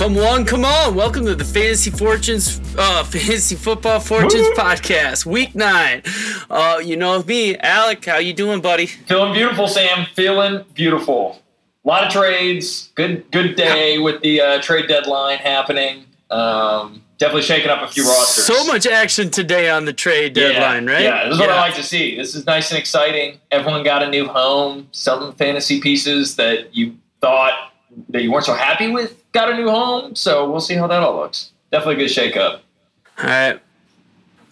Come on, come on! Welcome to the Fantasy Fortunes, uh, Fantasy Football Fortunes podcast, Week Nine. Uh, you know me, Alec. How you doing, buddy? Feeling beautiful, Sam. Feeling beautiful. A lot of trades. Good, good day with the uh, trade deadline happening. Um, definitely shaking up a few rosters. So much action today on the trade deadline, yeah, right? Yeah, this is what I like to see. This is nice and exciting. Everyone got a new home. Some fantasy pieces that you thought that you weren't so happy with got a new home. So we'll see how that all looks. Definitely a good shake up. All right.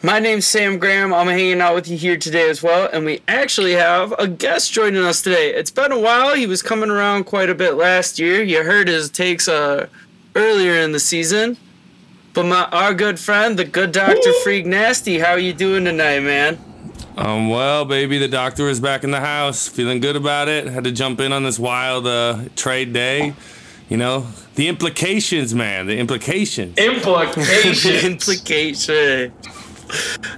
My name's Sam Graham. I'm hanging out with you here today as well, and we actually have a guest joining us today. It's been a while. He was coming around quite a bit last year. You heard his takes uh, earlier in the season. But my our good friend, the good Doctor Freak Nasty, how are you doing tonight, man? Um, well, baby, the doctor is back in the house. Feeling good about it. Had to jump in on this wild uh, trade day. You know, the implications, man. The implications. Implications. Implication.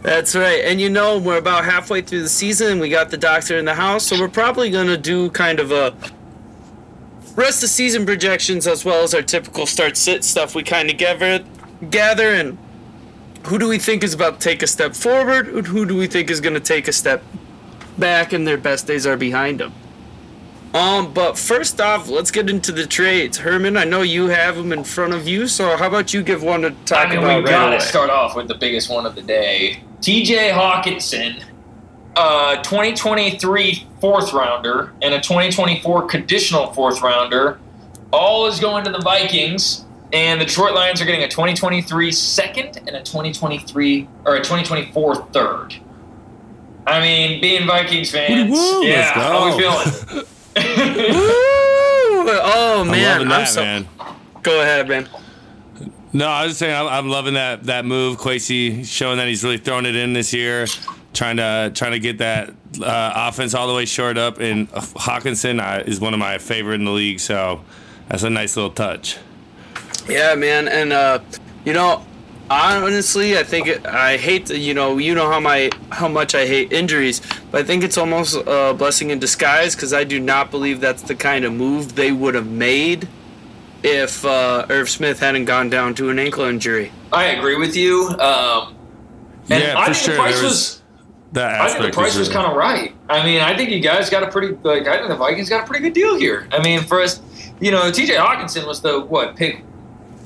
That's right. And you know, we're about halfway through the season. We got the doctor in the house, so we're probably going to do kind of a rest of season projections as well as our typical start sit stuff we kind of gather gather and who do we think is about to take a step forward who do we think is going to take a step back and their best days are behind them. Um, but first off, let's get into the trades. Herman, I know you have them in front of you, so how about you give one to talk I mean, about we right gotta away? start off with the biggest one of the day. TJ Hockenson, uh, 2023 fourth rounder and a 2024 conditional fourth rounder. All is going to the Vikings, and the Detroit Lions are getting a 2023 second and a 2023 or a 2024 third. I mean, being Vikings fans, Woo, yeah, let's how we go. feeling? Woo! Oh I'm man, I'm so. man. Go ahead, man. No, I was just saying I'm, I'm loving that that move. Kwesi showing that he's really throwing it in this year, trying to trying to get that uh, offense all the way short up. And Hockenson uh, is one of my favorite in the league, so that's a nice little touch. Yeah, man, and uh, you know, honestly, I think it, I hate the, you know you know how my how much I hate injuries, but I think it's almost a blessing in disguise because I do not believe that's the kind of move they would have made if uh, Irv Smith hadn't gone down to an ankle injury. I agree with you. Um, and yeah, I for think sure. the price was was that I think the price was really- kind of right. I mean, I think you guys got a pretty like. I think the Vikings got a pretty good deal here. I mean, for us, you know, T.J. Hockenson was the what pick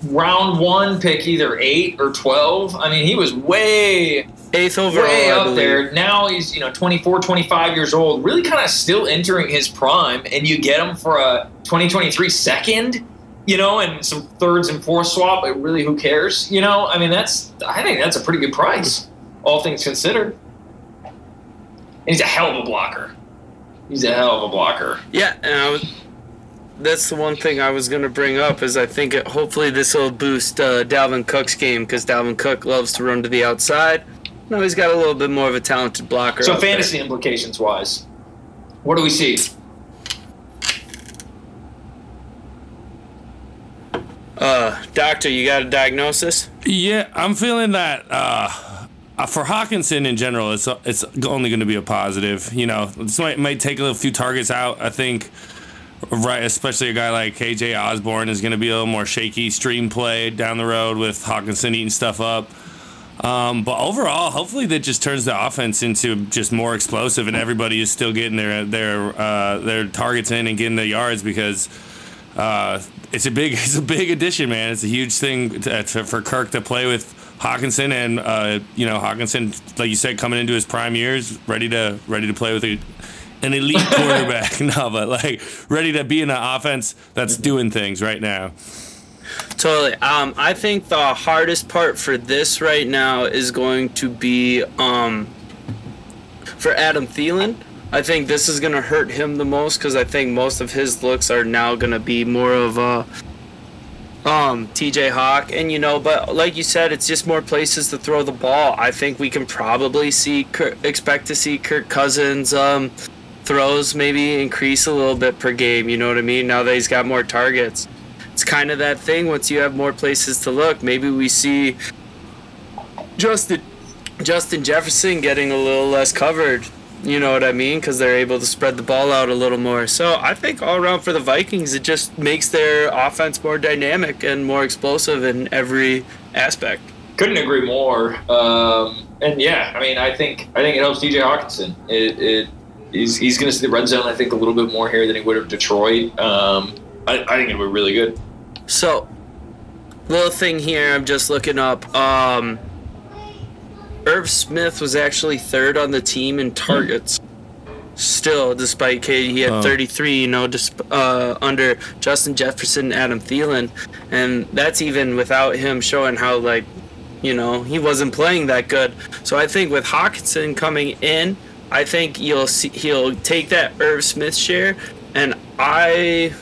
round one pick, either eight or twelve. I mean, he was way Eighth overall, way up there. Now he's you know 24, 25 years old, really kind of still entering his prime, and you get him for a 2023 second. You know, and some thirds and fourths swap. But really, who cares? You know, I mean, that's I think that's a pretty good price, all things considered. And he's a hell of a blocker. He's a hell of a blocker. Yeah, and I was, that's the one thing I was gonna bring up is I think it, hopefully this will boost uh, Dalvin Cook's game because Dalvin Cook loves to run to the outside. Now he's got a little bit more of a talented blocker. So out there. fantasy implications wise, what do we see? Uh, doctor, you got a diagnosis? Yeah, I'm feeling that uh, uh, for Hockenson in general, it's it's only going to be a positive. You know, this might might take a few targets out. I think, right, especially a guy like KJ Osborn is going to be a little more shaky stream play down the road with Hockenson eating stuff up. Um, but overall, hopefully that just turns the offense into just more explosive, and everybody is still getting their their uh, their targets in and getting their yards because uh, it's a big it's a big addition, man. It's a huge thing to, to, for Kirk to play with Hockenson, and uh, you know Hockenson, like you said, coming into his prime years, ready to ready to play with a, an elite quarterback. no, but like ready to be in an offense that's doing things right now. Totally. Um, I think the hardest part for this right now is going to be um, for Adam Thielen. I think this is going to hurt him the most because I think most of his looks are now going to be more of a um, TJ Hawk. And, you know, but like you said, it's just more places to throw the ball. I think we can probably see, expect to see Kirk Cousins um, throws maybe increase a little bit per game. You know what I mean? Now that he's got more targets it's kind of that thing once you have more places to look maybe we see justin justin jefferson getting a little less covered You know what I mean? Because they're able to spread the ball out a little more. So I think all around for the Vikings, it just makes their offense more dynamic and more explosive in every aspect. Couldn't agree more. Um, and yeah, I mean, I think I think it helps DJ Hockenson. It, it he's, he's going to see the red zone. I think a little bit more here than he would have Detroit. Um, I, I think it would be really good. So, little thing here, I'm just looking up. Um, Irv Smith was actually third on the team in targets. Still, despite Katie, he had Oh. 33. You know, just uh, under Justin Jefferson, and Adam Thielen, and that's even without him showing how like, you know, he wasn't playing that good. So I think with Hockenson coming in, I think you'll see he'll take that Irv Smith share, and I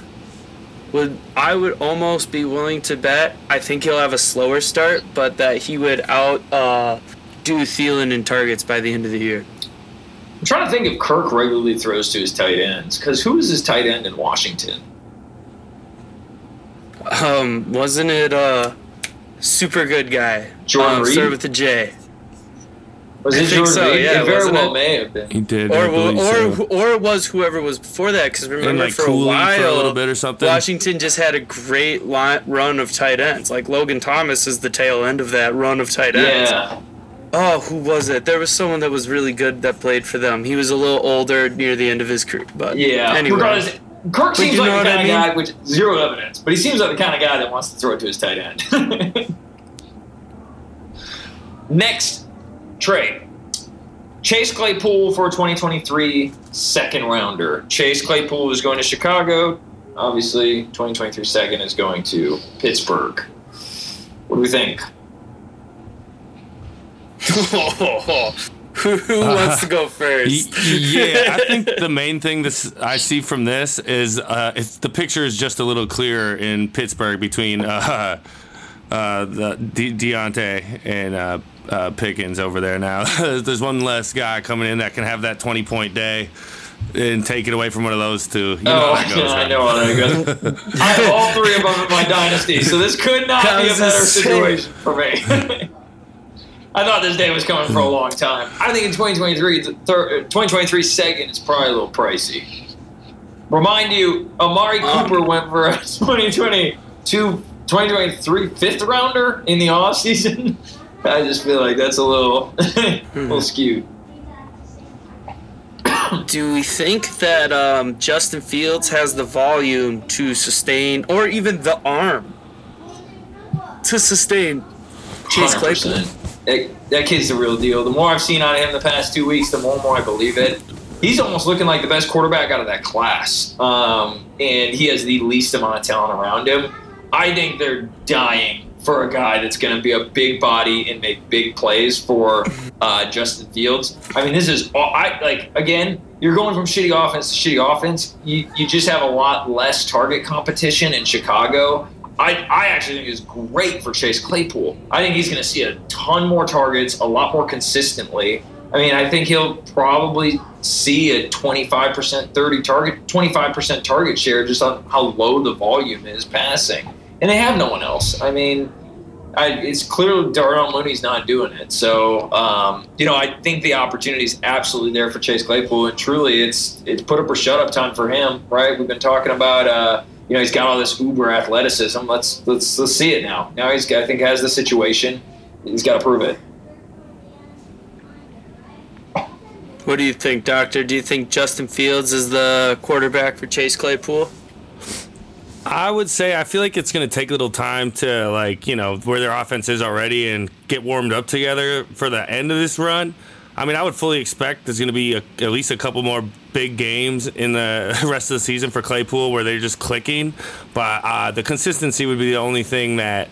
would I would almost be willing to bet I think he'll have a slower start, but that he would out uh, do Thielen in targets by the end of the year. I'm trying to think if Kirk regularly throws to his tight ends because who is his tight end in Washington? Um, wasn't it uh super good guy? Jordan um, Reed? started with the J. Was I it think Jordan so, Reed? yeah, it very well it? may have been. He did. Or or so. or it was whoever was before that because remember and like for a while for a little bit or something. Washington just had a great line, run of tight ends. Like Logan Thomas is the tail end of that run of tight ends. Yeah, Oh, who was it? There was someone that was really good that played for them. He was a little older near the end of his career, but yeah. Anyway, Regardless, Kirk seems like the what I kind mean? of guy which zero evidence, but he seems like the kind of guy that wants to throw it to his tight end. Next trade. Chase Claypool for a 2023 second rounder. Chase Claypool is going to Chicago. Obviously, 2023 second is going to Pittsburgh. What do we think? who, who wants to go Y- first? yeah, I think the main thing this I see from this is uh, it's, the picture is just a little clearer in Pittsburgh between uh, uh, the De- Diontae and uh, Pickens over there now. There's one less guy coming in that can have that 20 point day and take it away from one of those two. You know oh, how that goes. I know how that goes. I have all three of them in my dynasty, so this could not I be a better just situation for me. I thought this day was coming for a long time. I think in 2023, the thir- uh, 2023 second is probably a little pricey. Remind you, Amari Um. Cooper went for a 2022, 2023 fifth rounder in the offseason. I just feel like that's a little, a little skewed. Do we think that um, Justin Fields has the volume to sustain, or even the arm to sustain Chase Claypool? 100%. That, that kid's the real deal. The more I've seen out of him the past two weeks, the more and more I believe it. He's almost looking like the best quarterback out of that class. Um, and he has the least amount of talent around him. I think they're dying for a guy that's going to be a big body and make big plays for uh, Justin Fields. I mean, this is all, I like again. You're going from shitty offense to shitty offense. You you just have a lot less target competition in Chicago. I, I actually think is great for Chase Claypool. I think he's going to see a ton more targets, a lot more consistently. I mean, I think he'll probably see a 25%, 30 target, 25% target share just on how low the volume is passing. And they have no one else. I mean, I, it's clear Darnell Mooney's not doing it. So, um, you know, I think the opportunity is absolutely there for Chase Claypool, and truly, it's it's put up or shut up time for him. Right? We've been talking about, uh, you know, he's got all this uber athleticism. Let's let's let's see it now. Now he's I think has the situation. He's got to prove it. What do you think, Doctor? Do you think Justin Fields is the quarterback for Chase Claypool? I would say I feel like it's going to take a little time to like you know where their offense is already and get warmed up together for the end of this run. I mean, I would fully expect there's going to be a, at least a couple more big games in the rest of the season for Claypool where they're just clicking. But uh, the consistency would be the only thing that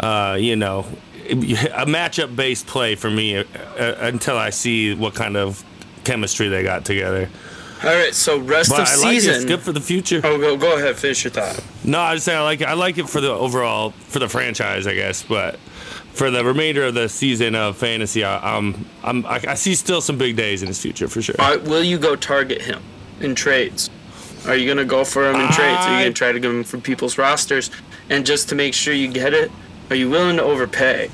uh, you know a matchup based play for me uh, uh, until I see what kind of chemistry they got together. All right, so rest But of I like it. season. It's good for the future. oh, go go ahead, finish your thought. No, I just say I like it. I like it for the overall for the franchise, I guess. But for the remainder of the season of fantasy, I, I'm, I'm I, I see still some big days in his future for sure. Right, will you go target him in trades? Are you gonna go for him in trades? Are you gonna try to get him from people's rosters? And just to make sure you get it, are you willing to overpay?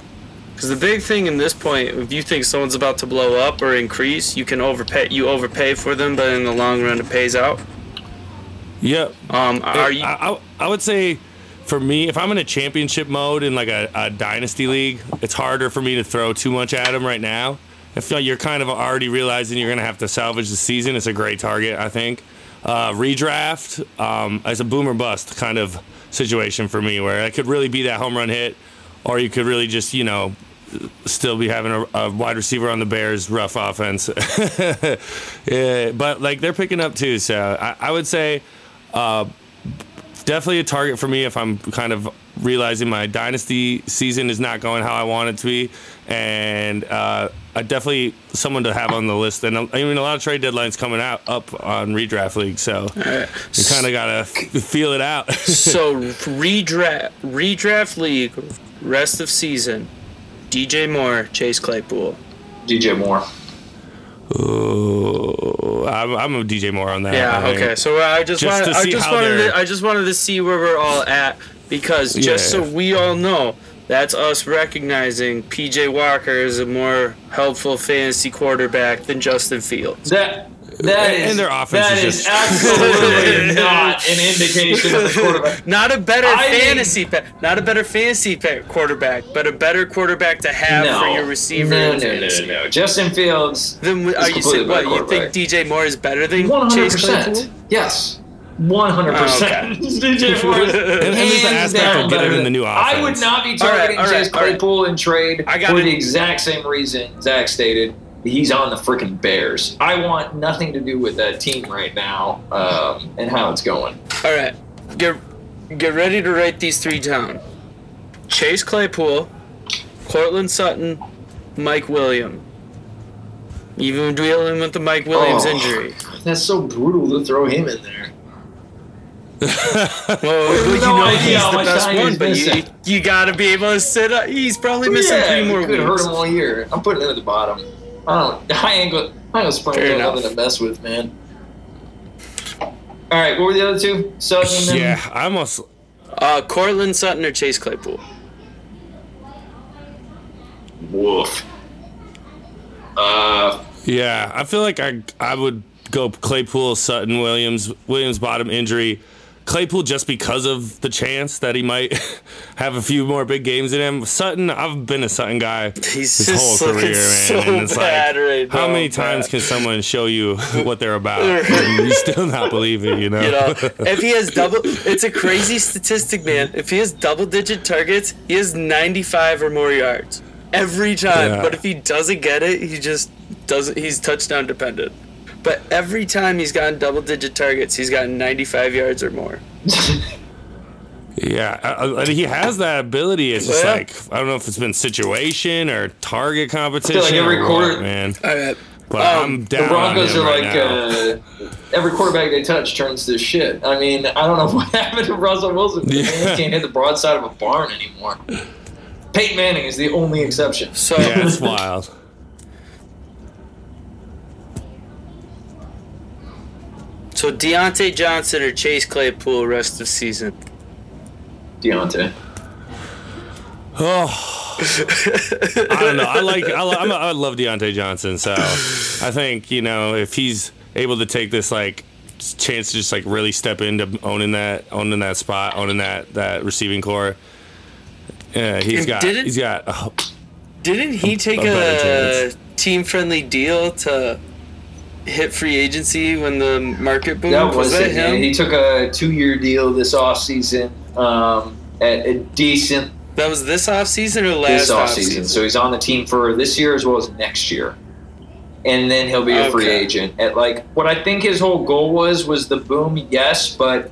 Because the big thing in this point, if you think someone's about to blow up or increase, you can overpay. You overpay for them, but in the long run, it pays out. Yep. Um, are you? I, I, I would say for me, if I'm in a championship mode in like a, a dynasty league, it's harder for me to throw too much at him right now. I feel like you're kind of already realizing you're going to have to salvage the season. It's a great target, I think. Uh, redraft um, as a boomer bust kind of situation for me, where it could really be that home run hit, or you could really just you know still be having a, a wide receiver on the Bears' rough offense. yeah, but like they're picking up too, so I, I would say. Uh, definitely a target for me if I'm kind of realizing my dynasty season is not going how I want it to be, and uh, I definitely someone to have on the list. And I mean, a lot of trade deadlines coming out up on redraft league, so Alright. you kind of gotta f- feel it out. so redraft redraft league rest of season. DJ Moore, Chase Claypool. DJ Moore. Ooh, I'm, I'm a DJ Moore on that. Yeah. I think. Okay. So I just, Just wanted, to I see just wanted to, I just wanted to see where we're all at because just Yeah. so we all know, that's us recognizing PJ Walker is a more helpful fantasy quarterback than Justin Fields. That that And- is and their offense that is is just- absolutely not an indication of the quarterback. Not a better I think- fantasy, pa- not a better fantasy pa- quarterback, but a better quarterback to have No, for your receiver. no, no, no, fantasy. no, no. Justin Fields, Then are you saying what? You think. DJ Moore is better than one hundred Chase percent. Claypool? Yes, One hundred percent. Oh, DJ Moore is And, and the hands aspect down of getting better in the than- new I would not be All right, targeting all right, Chase all right. Claypool in trade I got for it. the exact same reason Zach stated. He's on the freaking Bears. I want nothing to do with that team right now um, and how it's going. All right, get get ready to write these three down: Chase Claypool, Courtland Sutton, Mike Williams. Even dealing with the Mike Williams Oh. injury. That's so brutal to throw him in there. Well, have you no know idea he's the best one, but you, you got to be able to sit up. He's probably missing yeah, three more you could hurt him all year. I'm putting him at the bottom. I don't. I ain't gonna. I ain't gonna Fair spring enough. nothing to mess with, man. All right, what were the other two? Sutton and then Yeah, I almost. Uh, Courtland Sutton or Chase Claypool? Woof. Uh, Yeah, I feel like I I would go Claypool, Sutton, Williams, Williams bottom injury. Claypool just because of the chance that he might have a few more big games in him. Sutton, I've been a Sutton guy He's his whole career, man. so and it's bad like, right how now, many times can someone show you what they're about and you still not believe it? You know. You know, if he has double, it's a crazy statistic, man. If he has double-digit targets, he has 95 or more yards every time. Yeah. But if he doesn't get it, he just doesn't. He's touchdown dependent. But every time he's gotten double-digit targets, he's gotten 95 yards or more. Yeah, I, I, he has that ability. It's just Yeah. like I don't know if it's been situation or target competition. like every or quarter- what, man. All right. But Um, I'm the down. on Broncos him are right like now. uh, every quarterback they touch turns to shit. I mean, I don't know what happened to Russell Wilson. The Yeah. man can't hit the broadside of a barn anymore. Peyton Manning is the only exception. So yeah, it's wild. So Diontae Johnson or Chase Claypool rest of season. Diontae. Oh, I don't know. I like. I, lo- I'm a, I love Diontae Johnson. So I think you know if he's able to take this like chance to just like really step into owning that owning that spot, owning that that receiving core. Yeah, he's And got. didn't- He's got. oh, Didn't he take a a team-friendly deal to hit free agency when the market boomed? That was, that it. him? He took a two-year deal this offseason um, at a decent That was this offseason or last this offseason. offseason? So he's on the team for this year as well as next year. And then he'll be a free agent. At like what I think his whole goal was was the boom, yes, but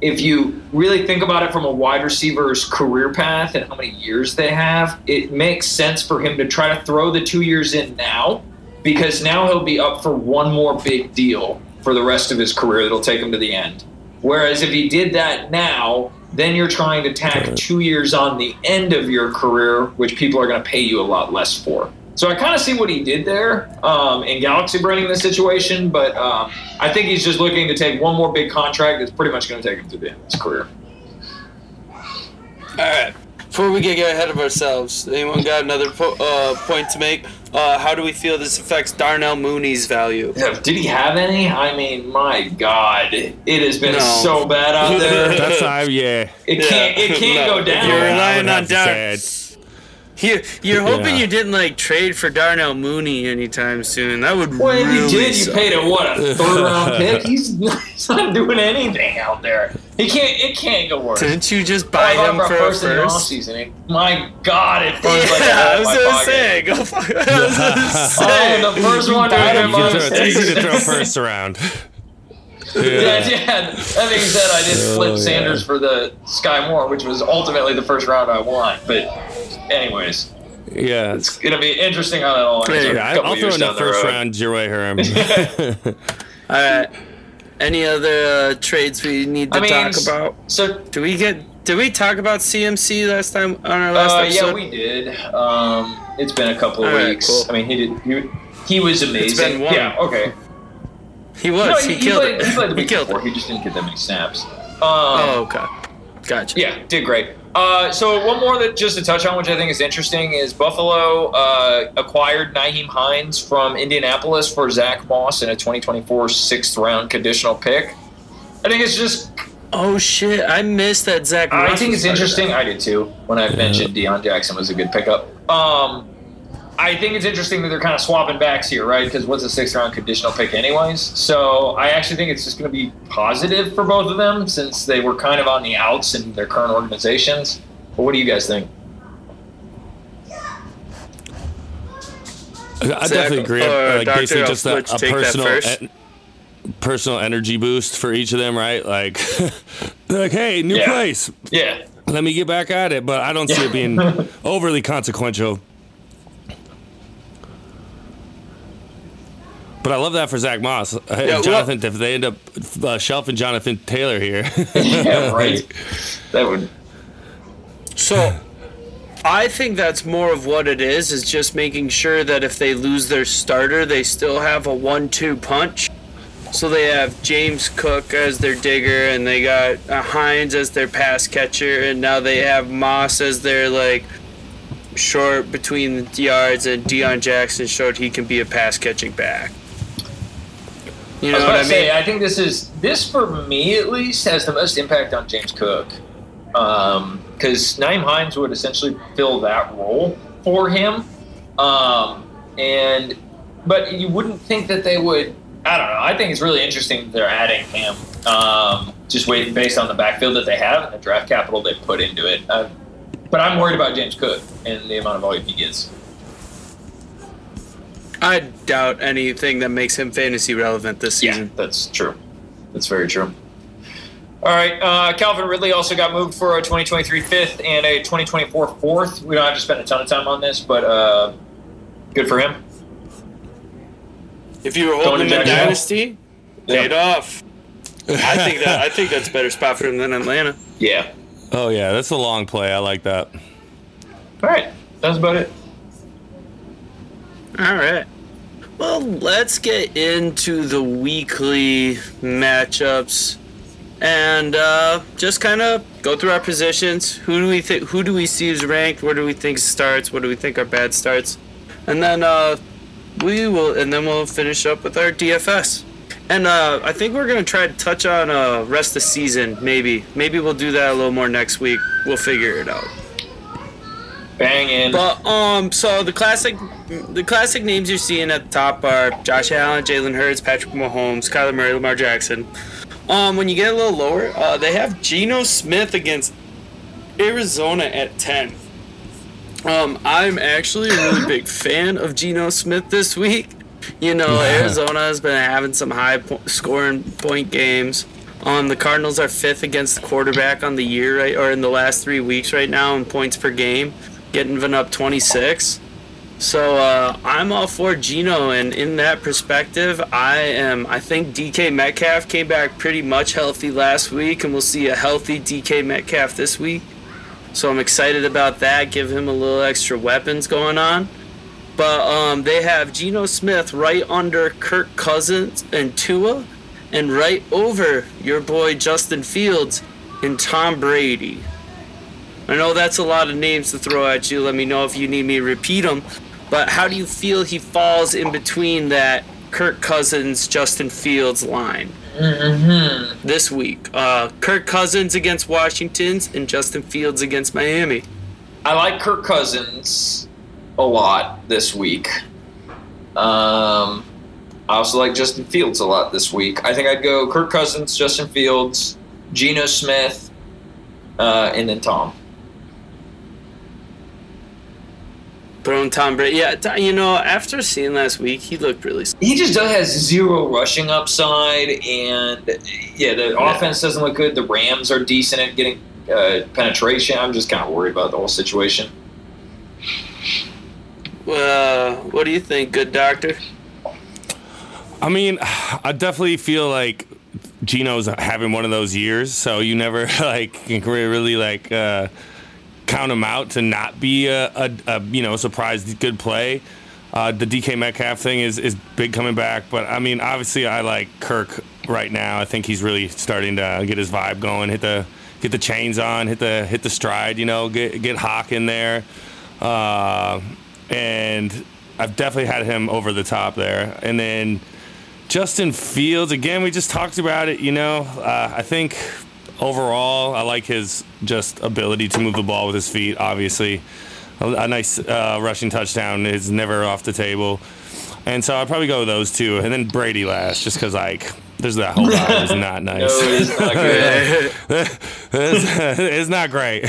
if you really think about it from a wide receiver's career path and how many years they have, it makes sense for him to try to throw the two years in now because now he'll be up for one more big deal for the rest of his career that'll take him to the end. Whereas if he did that now, then you're trying to tack two years on the end of your career, which people are going to pay you a lot less for. So I kind of see what he did there um, in Galaxy Branding the situation, but um, I think he's just looking to take one more big contract that's pretty much going to take him to the end of his career. All right. Before we get ahead of ourselves, anyone got another po- uh, point to make? Uh, how do we feel this affects Darnell Mooney's value? Yeah, Did he have any? I mean, my God, it has been No. so bad out there. That's not, yeah. It can't. It can't No. go down. You're relying on have to Dar- say it. You, you're hoping Yeah. you didn't like trade for Darnell Mooney anytime soon. That would Well, if really you did, you suck. paid a what a third round pick. He's, he's not doing anything out there. He can't. It can't go worse. Didn't you just Oh, buy I him for a first in the first? My God, it Yeah, feels like I a was my gonna pocket. say, go fuck. I was gonna oh, say. Oh, the first one out You my can throw, it's easy to throw first around. Yeah, yeah. That being said, I did flip Oh, yeah. Sanders for the Skyy Moore, which was ultimately the first round I want. But, anyways, Yeah. it's gonna be interesting how that all ends. Yeah, Yeah, I- couple I'll throw in the first road. round your way, Herm. All right. Any other uh, trades we need to I mean, talk about? So, Do we get? Did we talk about CMC last time on our last uh, episode? yeah, we did. Um, it's been a couple of All right, weeks. cool. I mean, he did. He, he was amazing. Yeah. Okay. he was. No, he, he, killed played, it. he played the he killed before. it. He just didn't get that many snaps. Um, Oh, okay. Gotcha. Yeah, did great. Uh, so one more that just to touch on, which I think is interesting, is Buffalo uh, acquired Nyheim Hines from Indianapolis for Zach Moss in a 2024 sixth round conditional pick. I think it's just. Oh shit! I missed that Zach. Moss I think it's interesting. I did too when I mentioned Deon Jackson was a good pickup. Um, I think it's interesting that they're kind of swapping backs here, right? Because what's a sixth round conditional pick, anyways? So I actually think it's just going to be positive for both of them since they were kind of on the outs in their current organizations. But what do you guys think? I definitely agree. or like Dr. basically just a, a personal en- personal energy boost for each of them, right? Like they're like, hey, new Yeah. place. Yeah, Let me get back at it, but I don't see it being overly consequential. But I love that for Zach Moss. Uh, well- Jonathan, if they end up uh, shelving Jonathan Taylor here, yeah, right. That would. So, I think that's more of what it is. Is just making sure that if they lose their starter, they still have a one-two punch. So they have James Cook as their digger, and they got uh, Hines as their pass catcher, and now they have Moss as their like short between the yards, and Deon Jackson showed he can be a pass catching back. You I know was what I mean? say, I think this is this for me at least has the most impact on James Cook, because Nyheim Hines would essentially fill that role for him, um, and but you wouldn't think that they would. I don't know. I think it's really interesting that they're adding him, um, just wait, based on the backfield that they have and the draft capital they put into it. Uh, but I'm worried about James Cook and the amount of volume he gets. I doubt anything that makes him fantasy relevant this season. Yeah, season. that's true. That's very true. All right, uh, Calvin Ridley also got moved for a 2023 fifth and a 2024 fourth. We don't have to spend a ton of time on this, but uh, good for him. If you were holding to him in Jacksonville? dynasty, paid off. I think that I think that's a better spot for him than Atlanta. Yeah. oh yeah, that's a long play. I like that. All right, that's about it. All right. Well, let's get into the weekly matchups and uh, just kind of go through our positions. Who do we think? Who do we see is ranked? Where do we think starts? What do we think are bad starts? And then uh, we will, and then we'll finish up with our DFS. And uh, I think we're gonna try to touch on uh, rest of season. Maybe, maybe we'll do that a little more next week. We'll figure it out. Bang in. But um, so the classic, the classic names you're seeing at the top are Josh Allen, Jalen Hurts, Patrick Mahomes, Kyler Murray, Lamar Jackson. Um, when you get a little lower, uh, they have Geno Smith against Arizona at ten. Um, I'm actually a really big fan of Geno Smith this week. You know, Arizona has been having some high po- scoring point games. Um, the Cardinals are fifth against the quarterback on the year, right, or in the last three weeks right now in points per game, getting even up 26. So uh, I'm all for Geno, and in that perspective, I am. I think DK Metcalf came back pretty much healthy last week, and we'll see a healthy DK Metcalf this week. So I'm excited about that. Give him a little extra weapons going on. But um, they have Geno Smith right under Kirk Cousins and Tua, and right over your boy Justin Fields and Tom Brady. I know that's a lot of names to throw at you. Let me know if you need me to repeat them. But how do you feel he falls in between that Kirk Cousins, Justin Fields line Mm-hmm. this week? Uh, Kirk Cousins against Washington's and Justin Fields against Miami. I like Kirk Cousins a lot this week. Um, I also like Justin Fields a lot this week. I think I'd go Kirk Cousins, Justin Fields, Geno Smith, uh, and then Tom. Throwing Tom Brady. Yeah, you know, after seeing last week, he looked really. s- He just does has zero rushing upside, and yeah, the Yeah. offense doesn't look good. The Rams are decent at getting uh, penetration. I'm just kind of worried about the whole situation. Uh, what do you think, good doctor? I mean, I definitely feel like Geno's having one of those years, so you never like can really like uh, count him out to not be a, a, a you know surprise good play. Uh, the DK Metcalf thing is is big coming back, but I mean, obviously, I like Kirk right now. I think he's really starting to get his vibe going. Hit the get the chains on, hit the hit the stride. You know, get get Hawk in there. Uh, and I've definitely had him over the top there. And then Justin Fields, again, we just talked about it. You know, uh, I think overall, I like his just ability to move the ball with his feet. Obviously, a, a nice uh, rushing touchdown is never off the table. And so I'd probably go with those two, and then Brady last, just because like there's that whole vibe is not nice. No, it's not good. it's, it's not great.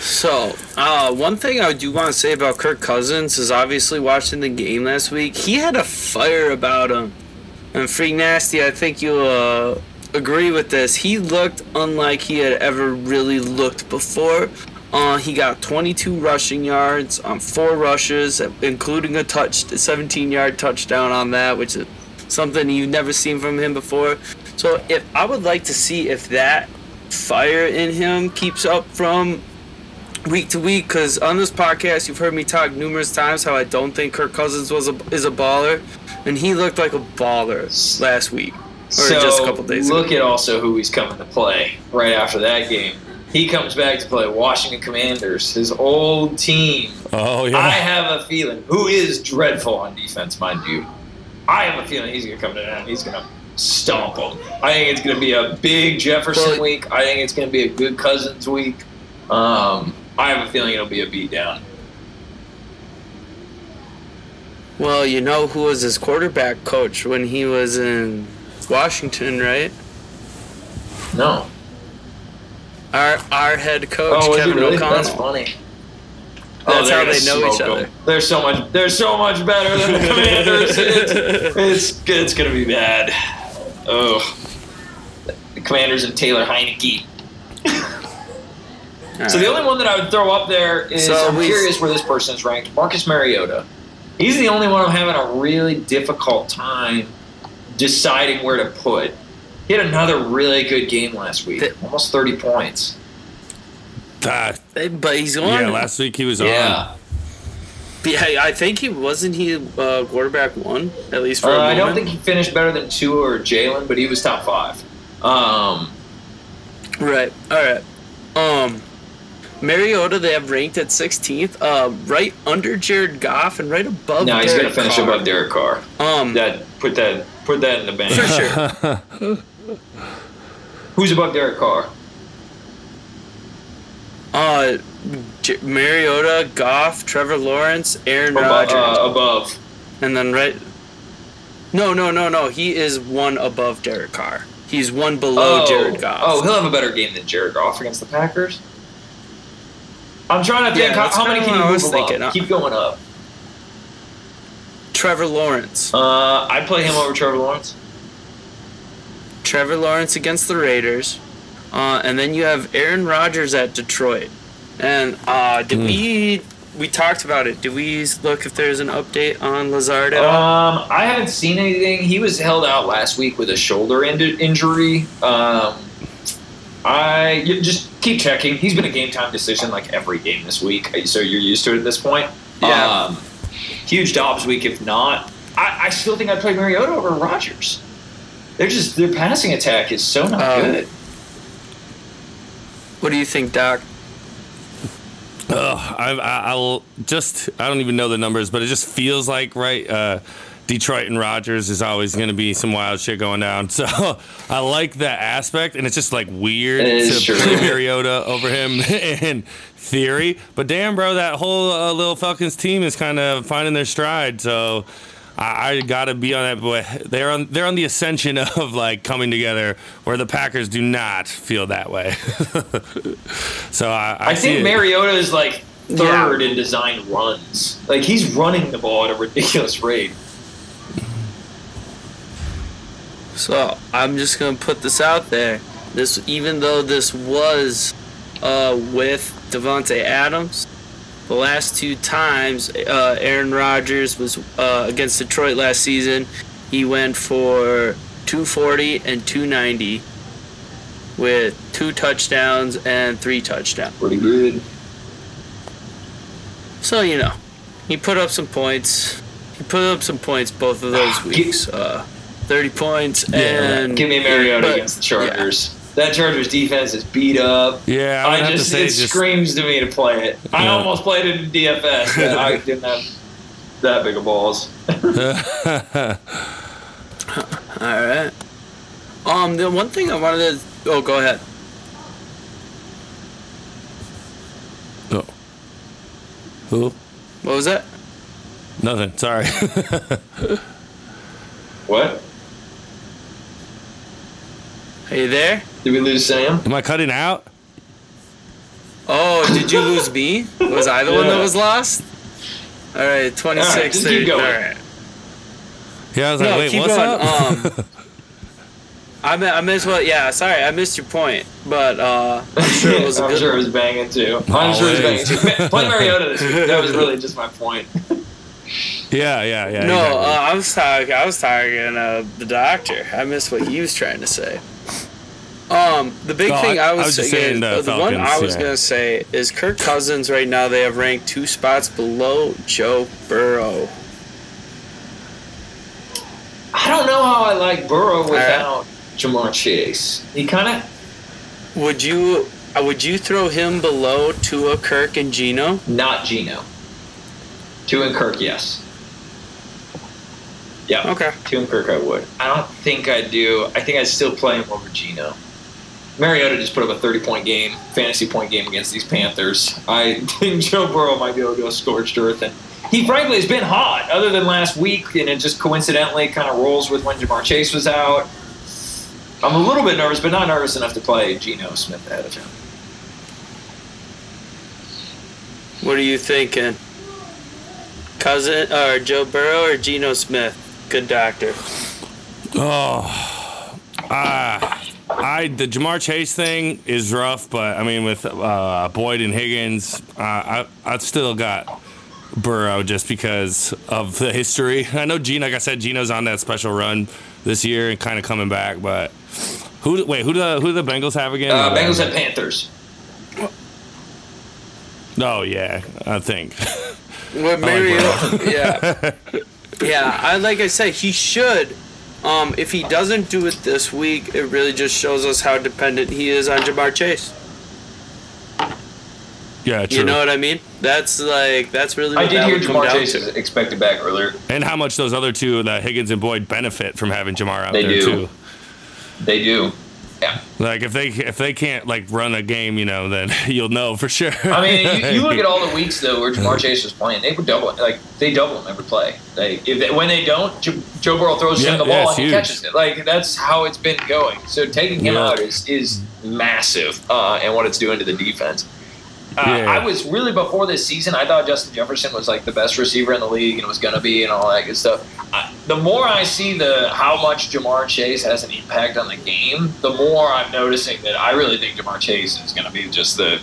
So, uh, one thing I do want to say about Kirk Cousins is obviously watching the game last week, he had a fire about him. And Freak Nasty, I think you'll uh, agree with this. He looked unlike he had ever really looked before. Uh, he got 22 rushing yards on four rushes, including a touch, 17-yard touchdown on that, which is something you've never seen from him before. So, if I would like to see if that fire in him keeps up from week to week because on this podcast you've heard me talk numerous times how I don't think Kirk Cousins was a, is a baller, and he looked like a baller last week so just a couple days look ago. at also who he's coming to play right after that game. He comes back to play Washington Commanders, his old team. oh yeah. I have a feeling who is dreadful on defense, mind you. I have a feeling he's gonna come to that and he's gonna stomp them. I think it's gonna be a big Jefferson Well- week. I think it's gonna be a good Cousins week. Um, I have a feeling it'll be a beatdown. Well, you know who was his quarterback coach when he was in Washington, right? No. Our our head coach oh, Kevin really? O'Connell. That's funny. Oh, That's they're how they know each smoke other. 'em. They're so much. They're so much better than the Commanders. it's, it's it's gonna be bad. Oh, the Commanders and Taylor Heinicke. So the only one that I would throw up there is So I'm curious where this person is ranked. Marcus Mariota. He's the only one I'm having a really difficult time deciding where to put. He had another really good game last week, The- almost 30 points. Ah, but he's on. yeah, last week he was on. Yeah, Yeah, I think he wasn't he uh, quarterback one at least for uh, a I moment. don't think he finished better than two or Jalen, but he was top five. Um, Right. All right. Um, Mariota they have ranked at 16th, uh, right under Jared Goff and right above. no, he's gonna finish Carr. above Derek Carr. Um, That put that put that in the bank. for sure. Who's above Derek Carr? Uh, J- Mariota, Goff, Trevor Lawrence, Aaron Abo- Rodgers, uh, above. and then right. No, no, no, no. He is one above Derek Carr. He's one below oh, Jared Goff. Oh, he'll have a better game than Jared Goff against the Packers. I'm trying to think Yeah, how, how many can you what move was him up? thinking. Keep going up. Trevor Lawrence. Uh, I'd play him over Trevor Lawrence. Trevor Lawrence against the Raiders, uh, and then you have Aaron Rodgers at Detroit. And uh, did we we talked about it? Did we look if there's an update on Lazard at all? Um, I haven't seen anything. He was held out last week with a shoulder in- injury. Um, I you just keep checking. He's been a game time decision like every game this week, so you're used to it at this point. Yeah. Um, huge Dobbs week. If not, I, I still think I'd play Mariota over Rodgers. They're just their passing attack is so not Um, good. What do you think, Doc? Ugh, I, I, I'll just, I don't even know the numbers, but it just feels like, right? Uh, Detroit and Rodgers is always going to be some wild shit going down. So I like that aspect, and it's just like weird It to is true. play Mariota over him in theory. But damn, bro, that whole uh, little Falcons team is kind of finding their stride. So I, I got to be on that. Boy, they're on they're on the ascension of like coming together, where the Packers do not feel that way. so I, I, I see think it. Mariota is like third in design runs. Like he's running the ball at a ridiculous rate. So I'm just gonna put this out there. This, even though this was uh, with Davante Adams, the last two times uh, Aaron Rodgers was uh, against Detroit last season, he went for 240 and 290 with two touchdowns and three touchdowns. Pretty good. So you know, he put up some points. He put up some points both of those Ah, weeks. Uh, 30 points and Give me Mariota against the Chargers. That Chargers defense is beat up. Yeah, I would I have just to say it just screams to me to play it. I almost played it in DFS, but I didn't have that big of balls. All right. Um, the one thing I wanted to. Oh, go ahead. oh. Who? What was that? Nothing. Sorry. What? Are you there? Did we lose Sam? Am I cutting out? Oh, did you lose me? Was I the one that was lost? All right, 26. All right, just keep going. All right. Yeah, I was like, No, wait, keep what's going. up? Um, I, mi- I missed what. Yeah, sorry, I missed your point, but uh, I'm sure it was a I'm good sure it was banging too. I'm sure it was banging too. Play Mariota this week. That was really just my point. yeah, yeah, yeah. No, exactly. uh, I was talking. I was talking uh, the doctor. I missed what he was trying to say. Um, the big No, thing I- I, was, I was just saying, saying the the, one I was yeah. gonna say is Kirk Cousins. Right now, they have ranked two spots below Joe Burrow. I don't know how I like Burrow right. without Ja'Marr Chase. He kind of Would you? Uh, would you throw him below Tua, Kirk, and Geno? not Geno. Tua and Kirk, yes. Yeah. Okay. Tua and Kirk, I would. I don't think I'd do. I think I'd still play him over Geno. Mariota just put up a 30 point game, fantasy point game against these Panthers. I think Joe Burrow might be able to go scorched earth. And he, frankly, has been hot, other than last week, and it just coincidentally kind of rolls with when Ja'Marr Chase was out. I'm a little bit nervous, but not nervous enough to play Geno Smith ahead of him. What are you thinking? Cousin or Joe Burrow or Geno Smith? Good doctor. Oh, ah, I the Ja'Marr Chase thing is rough, but I mean with uh, Boyd and Higgins, uh, I I still got Burrow just because of the history. I know Gene, like I said, Geno's on that special run this year and kind of coming back, but. Who wait? Who the who do the Bengals have again? Uh, Bengals have Panthers. Oh yeah, I think. What Mariota? yeah, yeah. I like I said, he should. Um, if he doesn't do it this week, it really just shows us how dependent he is on Ja'Marr Chase. Yeah, true. You know what I mean? That's like that's really. What I did that hear would come Ja'Marr Chase is expected back earlier. and how much those other two, the Higgins and Boyd, benefit from having Ja'Marr out there? They there do. too. They do. Yeah. Like if they if they can't like run a game, you know, then you'll know for sure. I mean, you, you look at all the weeks though where Ja'Marr Chase was playing. They would double like they double him every play. They if they, when they don't, Jo- Joe Burrow throws Yeah, him the ball it's and he catches it. Like that's how it's been going. So taking him Yeah. out is is massive, uh, and what it's doing to the defense. Uh, Yeah. I was really before this season. I thought Justin Jefferson was like the best receiver in the league and was going to be and all that good stuff. I, the more I see the how much Ja'Marr Chase has an impact on the game, the more I'm noticing that I really think Ja'Marr Chase is going to be just the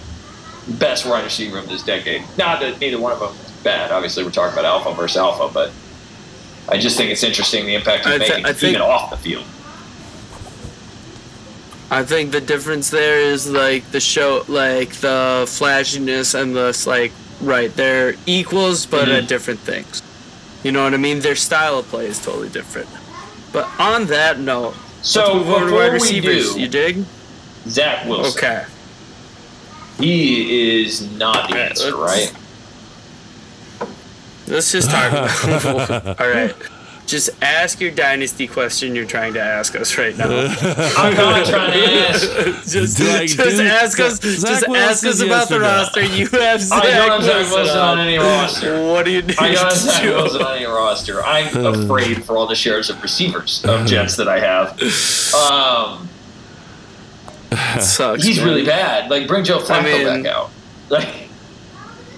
best wide receiver of this decade. Not that neither one of them is bad. Obviously, we're talking about alpha versus alpha, but I just think it's interesting the impact he's I thi- making even off the field. I think the difference there is like the show, like the flashiness and the like. Right, they're equals, but Mhm. at different things. You know what I mean? Their style of play is totally different. But on that note, So let's move over to before wide receivers. do, You dig? Zach Wilson. Okay. He is not the Alright, answer, right? Let's just talk about. All right. Just ask your dynasty question you're trying to ask us right now. I'm not trying to ask. just Like, just dude, ask us. Zach just Wilson, ask us yes about the or no? roster. You have Zach, I don't have Zach Wilson Wilson on any roster. What do you need I got to Zach do? Wilson on any roster. I'm afraid for all the shares of receivers of Jets that I have. Um, Sucks. he's man. really bad. Like bring Joe Flacco I mean- back out. Like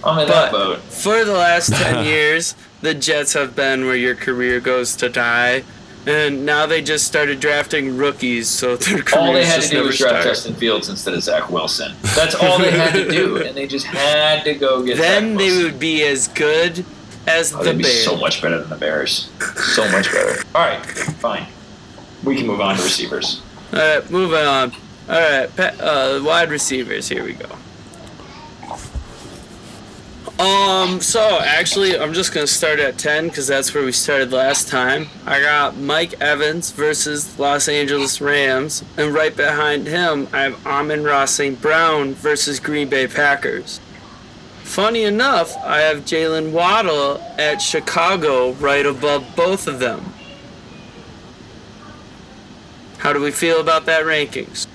I'm in that boat. for the last 10 years, the Jets have been where your career goes to die. And now they just started drafting rookies, so their careers All they had to do was draft start. Justin Fields instead of Zach Wilson. That's all they had to do, and they just had to go get. Then they would be as good as Oh, the they'd be Bears. so much better than the Bears. So much better. All right, fine. We can move on to receivers. All right, moving on. All right, uh, wide receivers. Here we go. Um, so actually, I'm just gonna start at ten because that's where we started last time. I got Mike Evans versus Los Angeles Rams, and right behind him, I have Amon-Ra St. Brown versus Green Bay Packers. Funny enough, I have Jalen Waddle at Chicago right above both of them. How do we feel about that rankings?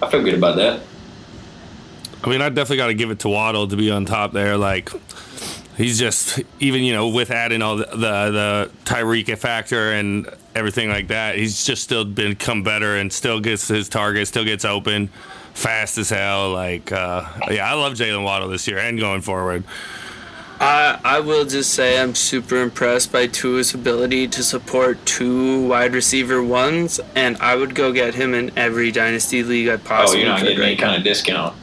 I feel good about that. I mean, I definitely got to give it to Waddle to be on top there. Like, he's just even you know with adding all the the, the Tyreek factor and everything like that, he's just still become better and still gets his target, still gets open, fast as hell. Like, uh, yeah, I love Jalen Waddle this year and going forward. I I will just say I'm super impressed by Tua's ability to support two wide receiver ones, and I would go get him in every dynasty league I possibly could. Oh, you're not could getting any right kind of discount.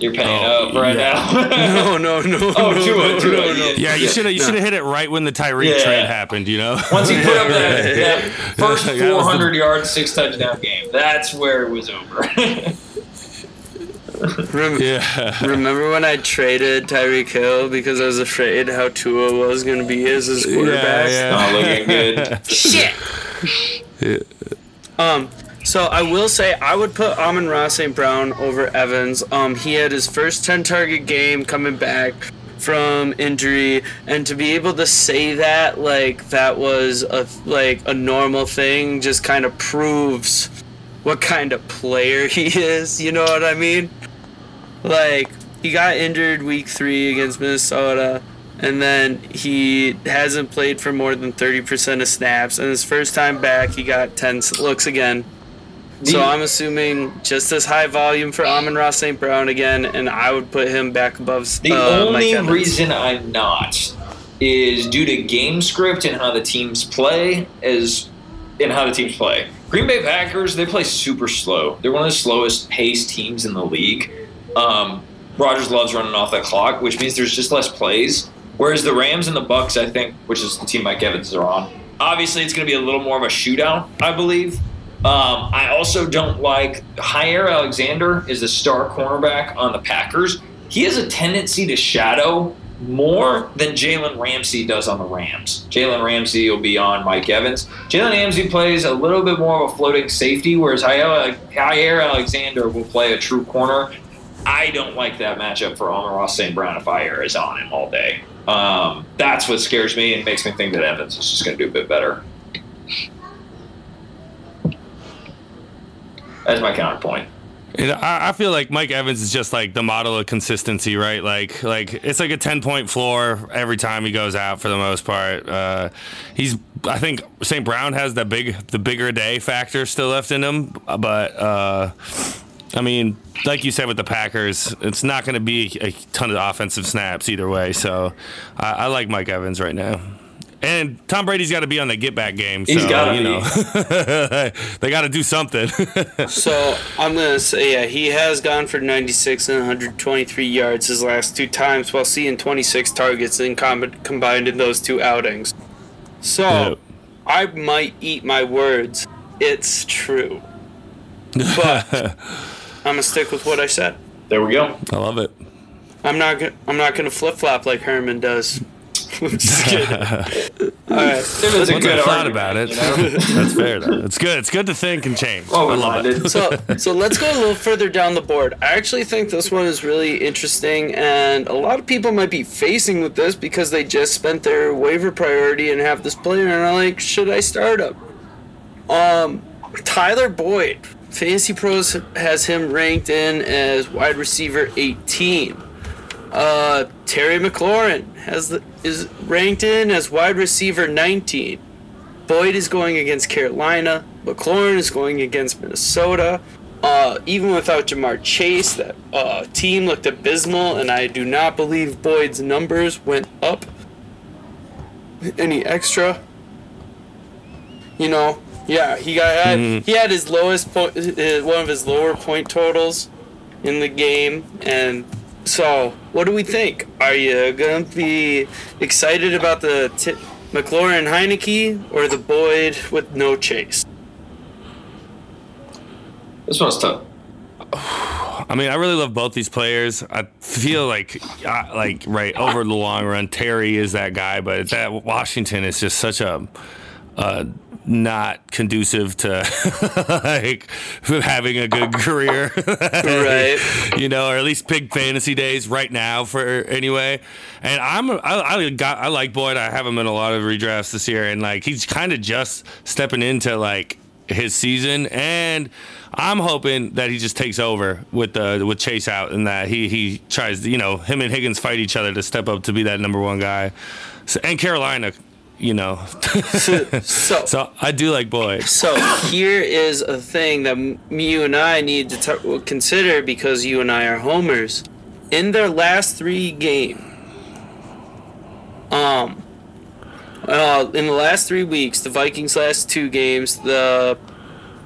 You're paying Oh, up right yeah. now. now. No, no, no, Oh, no, Tua, no, Tua, no, no. yeah. Yeah, you should have you No. should have hit it right when the Tyreek Yeah. trade happened. You know. Once he put up that, that first That was the- 400 yard, six touchdown game, that's where it was over. Rem- yeah. Remember when I traded Tyreek Hill because I was afraid how Tua was going to be as his quarterback? Yeah, Not looking good. Shit. Um. So I will say I would put Amon-Ra St. Brown over Evans. Um, he had his first 10 target game coming back from injury, and to be able to say that like that was a like a normal thing just kind of proves what kind of player he is. You know what I mean? Like he got injured week three against Minnesota. And then he hasn't played for more than 30% of snaps. And his first time back, he got 10 looks again. So I'm assuming just as high volume for Amon-Ra St. Brown again, and I would put him back above The uh, only reason I'm not is due to game script and how the teams play is and how the teams play. Green Bay Packers, they play super slow. They're one of the slowest paced teams in the league. Um, Rodgers loves running off the clock, which means there's just less plays. Whereas the Rams and the Bucks, I think, which is the team Mike Evans are on, obviously it's going to be a little more of a shootout, I believe. Um, I also don't like Jaire Alexander is the star cornerback on the Packers. He has a tendency to shadow more than Jalen Ramsey does on the Rams. Jalen Ramsey will be on Mike Evans. Jalen Ramsey plays a little bit more of a floating safety, whereas Jaire Alexander will play a true corner. I don't like that matchup for Amon-Ra St. Brown if Jaire is on him all day. Um, that's what scares me and makes me think that Evans is just going to do a bit better. That's my counterpoint. And I, I feel like Mike Evans is just like the model of consistency, right? Like, like it's like a ten point floor every time he goes out for the most part. Uh, he's, I think St. Brown has that big, the bigger day factor still left in him, but uh, I mean, like you said with the Packers, it's not going to be a ton of offensive snaps either way. So I, I like Mike Evans right now. And Tom Brady's got to be on the get back game. So, He's gotta you be. know, they got to do something. So I'm gonna say, yeah, he has gone for 96 and 123 yards his last two times, while seeing 26 targets in com- combined in those two outings. So Yep. I might eat my words. It's true, but I'm gonna stick with what I said. There we go. I love it. I'm not. Gonna, I'm not gonna flip flop like Herman does. Just kidding. All right. It was a good I thought about it, you know? that's fair. Though. It's good. It's good to think and change. Well, I love it. so so let's go a little further down the board. I actually think this one is really interesting, and a lot of people might be facing with this because they just spent their waiver priority and have this player, and are like, should I start him? Um, Tyler Boyd, Fantasy Pros has him ranked in as wide receiver 18. Uh, Terry McLaurin has the, is ranked in as wide receiver 19. Boyd is going against Carolina. McLaurin is going against Minnesota. Uh, even without Ja'Marr Chase, that uh, team looked abysmal, and I do not believe Boyd's numbers went up any extra. You know, yeah, he got had, he had his lowest uh, one of his lower point totals in the game, and so what do we think? Are you gonna be excited about the t- McLaurin Heinicke or the Boyd with no chase? This one's tough. I mean, I really love both these players. I feel like, uh, like right over the long run, Terry is that guy, but that Washington is just such a. Uh, not conducive to like having a good career, Right. You know, or at least big fantasy days right now for anyway. And I'm I, I got I like Boyd. I have him in a lot of redrafts this year, and like he's kind of just stepping into like his season, and I'm hoping that he just takes over with the with Chase out, and that he he tries, you know, him and Higgins fight each other to step up to be that number one guy. So, and Carolina, you know, So, so I do like Boyd. so here is a thing that m- you and I need to t- consider because you and I are homers. In their last three games, um, uh, in the last three weeks, the Vikings' last two games, the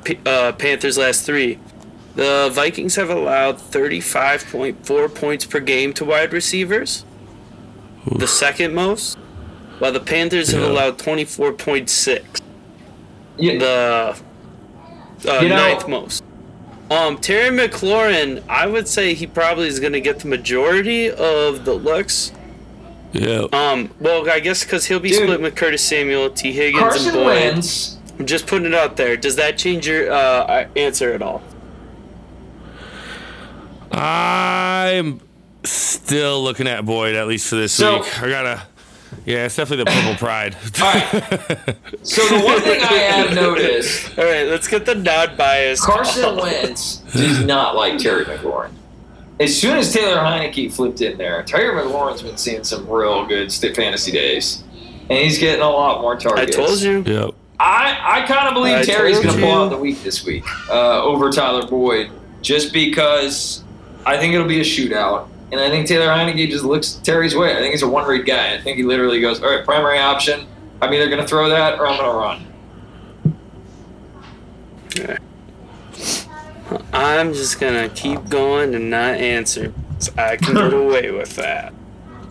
P- uh, Panthers' last three, the Vikings have allowed 35.4 points per game to wide receivers, the second most, while the Panthers have Yeah. allowed 24.6 Yeah, the uh, You know- ninth most. Um, Terry McLaurin, I would say he probably is going to get the majority of the looks. Yeah. Um, well, I guess because he'll be Dude. split with Curtis Samuel, Tee Higgins, Carson and Boyd. Wentz. I'm just putting it out there. Does that change your uh, answer at all? I'm still looking at Boyd at least for this So- week. I gotta. Yeah, it's definitely the purple pride. All right. So the one thing I have noticed, All right, let's get the non-biased. Carson Wentz does not like Terry McLaurin. As soon as Taylor Heinicke flipped in there, Terry McLaurin's been seeing some real good fantasy days, and he's getting a lot more targets. I told you. yep. I, I kind of believe I Terry's going to pull out the week this week uh, over Tyler Boyd, just because I think it'll be a shootout, and I think Taylor Heinicke just looks Terry's way. I think he's a one read guy. I think he literally goes, all right, primary option. I'm either going to throw that or I'm going to run. I'm just gonna keep going and not answer. So I can get away with that.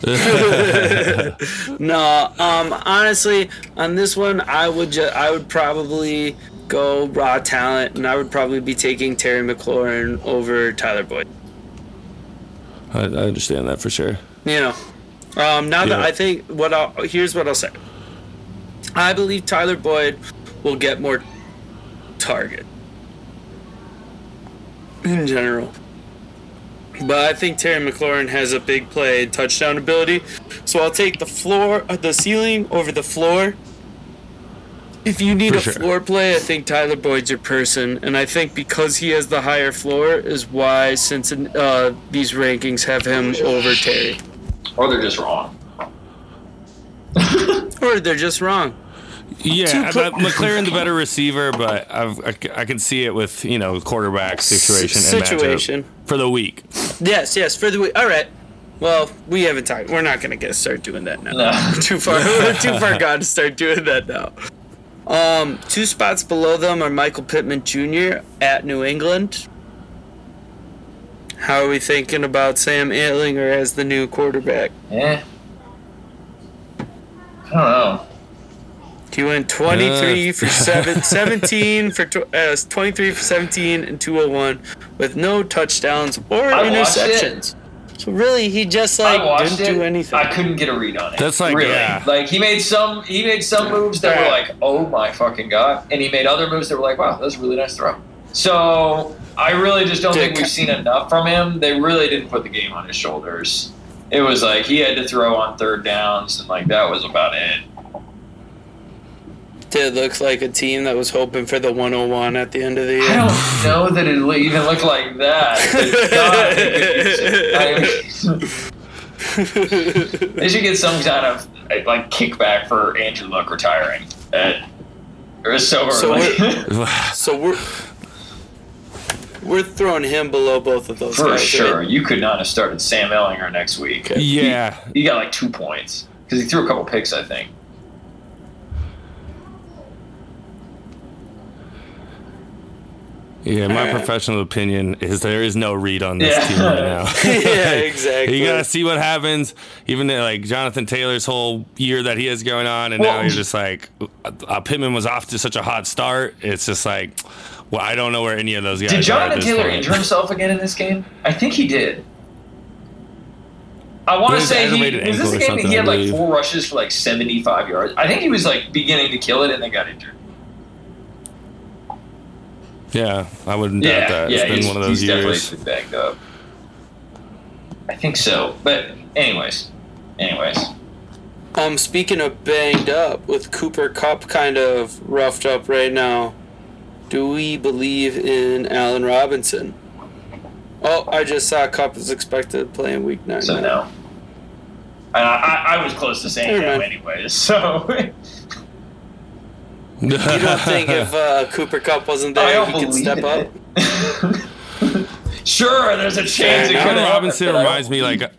no, um, honestly, on this one, I would just, I would probably go raw talent, and I would probably be taking Terry McLaurin over Tyler Boyd. I, I understand that for sure. You know, um, now that I think what I'll here's what I'll say. I believe Tyler Boyd will get more target in general. But I think Terry McLaurin has a big play touchdown ability, so I'll take the floor, uh, the ceiling over the floor. If you need For a sure. floor play, I think Tyler Boyd's your person, and I think because he has the higher floor is why since uh, these rankings have him over Terry, Or they're just wrong. or they're just wrong. Yeah, Two I- pl- I- McLaurin the better receiver, but I've, I, c- I can see it with you know quarterback situation and matchup situation. for the week. Yes, yes, for the week. All right. Well, we haven't talked. We're not gonna get start doing that now. No. too far. We're too far gone to start doing that now. Um, two spots below them are Michael Pittman Jr. at New England. How are we thinking about Sam Ehlinger as the new quarterback? Eh. I don't know. He went 23 Uh. for seven, 17 for tw- uh, 23 for 17 and 201 with no touchdowns or I watched it. interceptions. So really, he just like didn't it. do anything. I couldn't get a read on it. That's like, really. yeah. Like he made some he made some moves that were like, oh my fucking god, and he made other moves that were like, wow, that was a really nice throw. So I really just don't Dude, think we've seen enough from him. They really didn't put the game on his shoulders. It was like he had to throw on third downs, and like that was about it. It looks like a team that was hoping for the 101 at the end of the year. I year. don't know that it lo- even looked like that. they could use it. I- should get some kind of like kickback for Andrew Luck retiring. That it was so So early. so we're we're throwing him below both of those for guys. sure, right? you could not have started Sam Ehlinger next week. yeah. He got like two points because he threw a couple picks, I think. Yeah, my professional opinion is there is no read on this Yeah. team right now. yeah, exactly. You gotta see what happens. Even uh, like Jonathan Taylor's whole year that he has going on, and now Well- you're just like, uh, Pittman was off to such a hot start. It's just like, well, I don't know where any of those guys. Did Jonathan Taylor point. injure himself again in this game? I think he did. I want to say he was this game that he had like four rushes for like seventy-five yards. I think he was like beginning to kill it, and then got injured. Yeah, I wouldn't doubt Yeah, that. yeah, It's been he's, one of those he's years. definitely been banged up. I think so, but anyways, anyways, Um, speaking of banged up, with Cooper Kupp kind of roughed up right now, do we believe in Allen Robinson? Oh, I just saw Kupp is expected to play in Week Nine. so no. I, I, I was close to saying Never no, anyways. So You don't think if uh, Cooper Kupp wasn't there, he could step in up? sure, there's a chance it could Allen happen. Robinson but I don't reminds me like.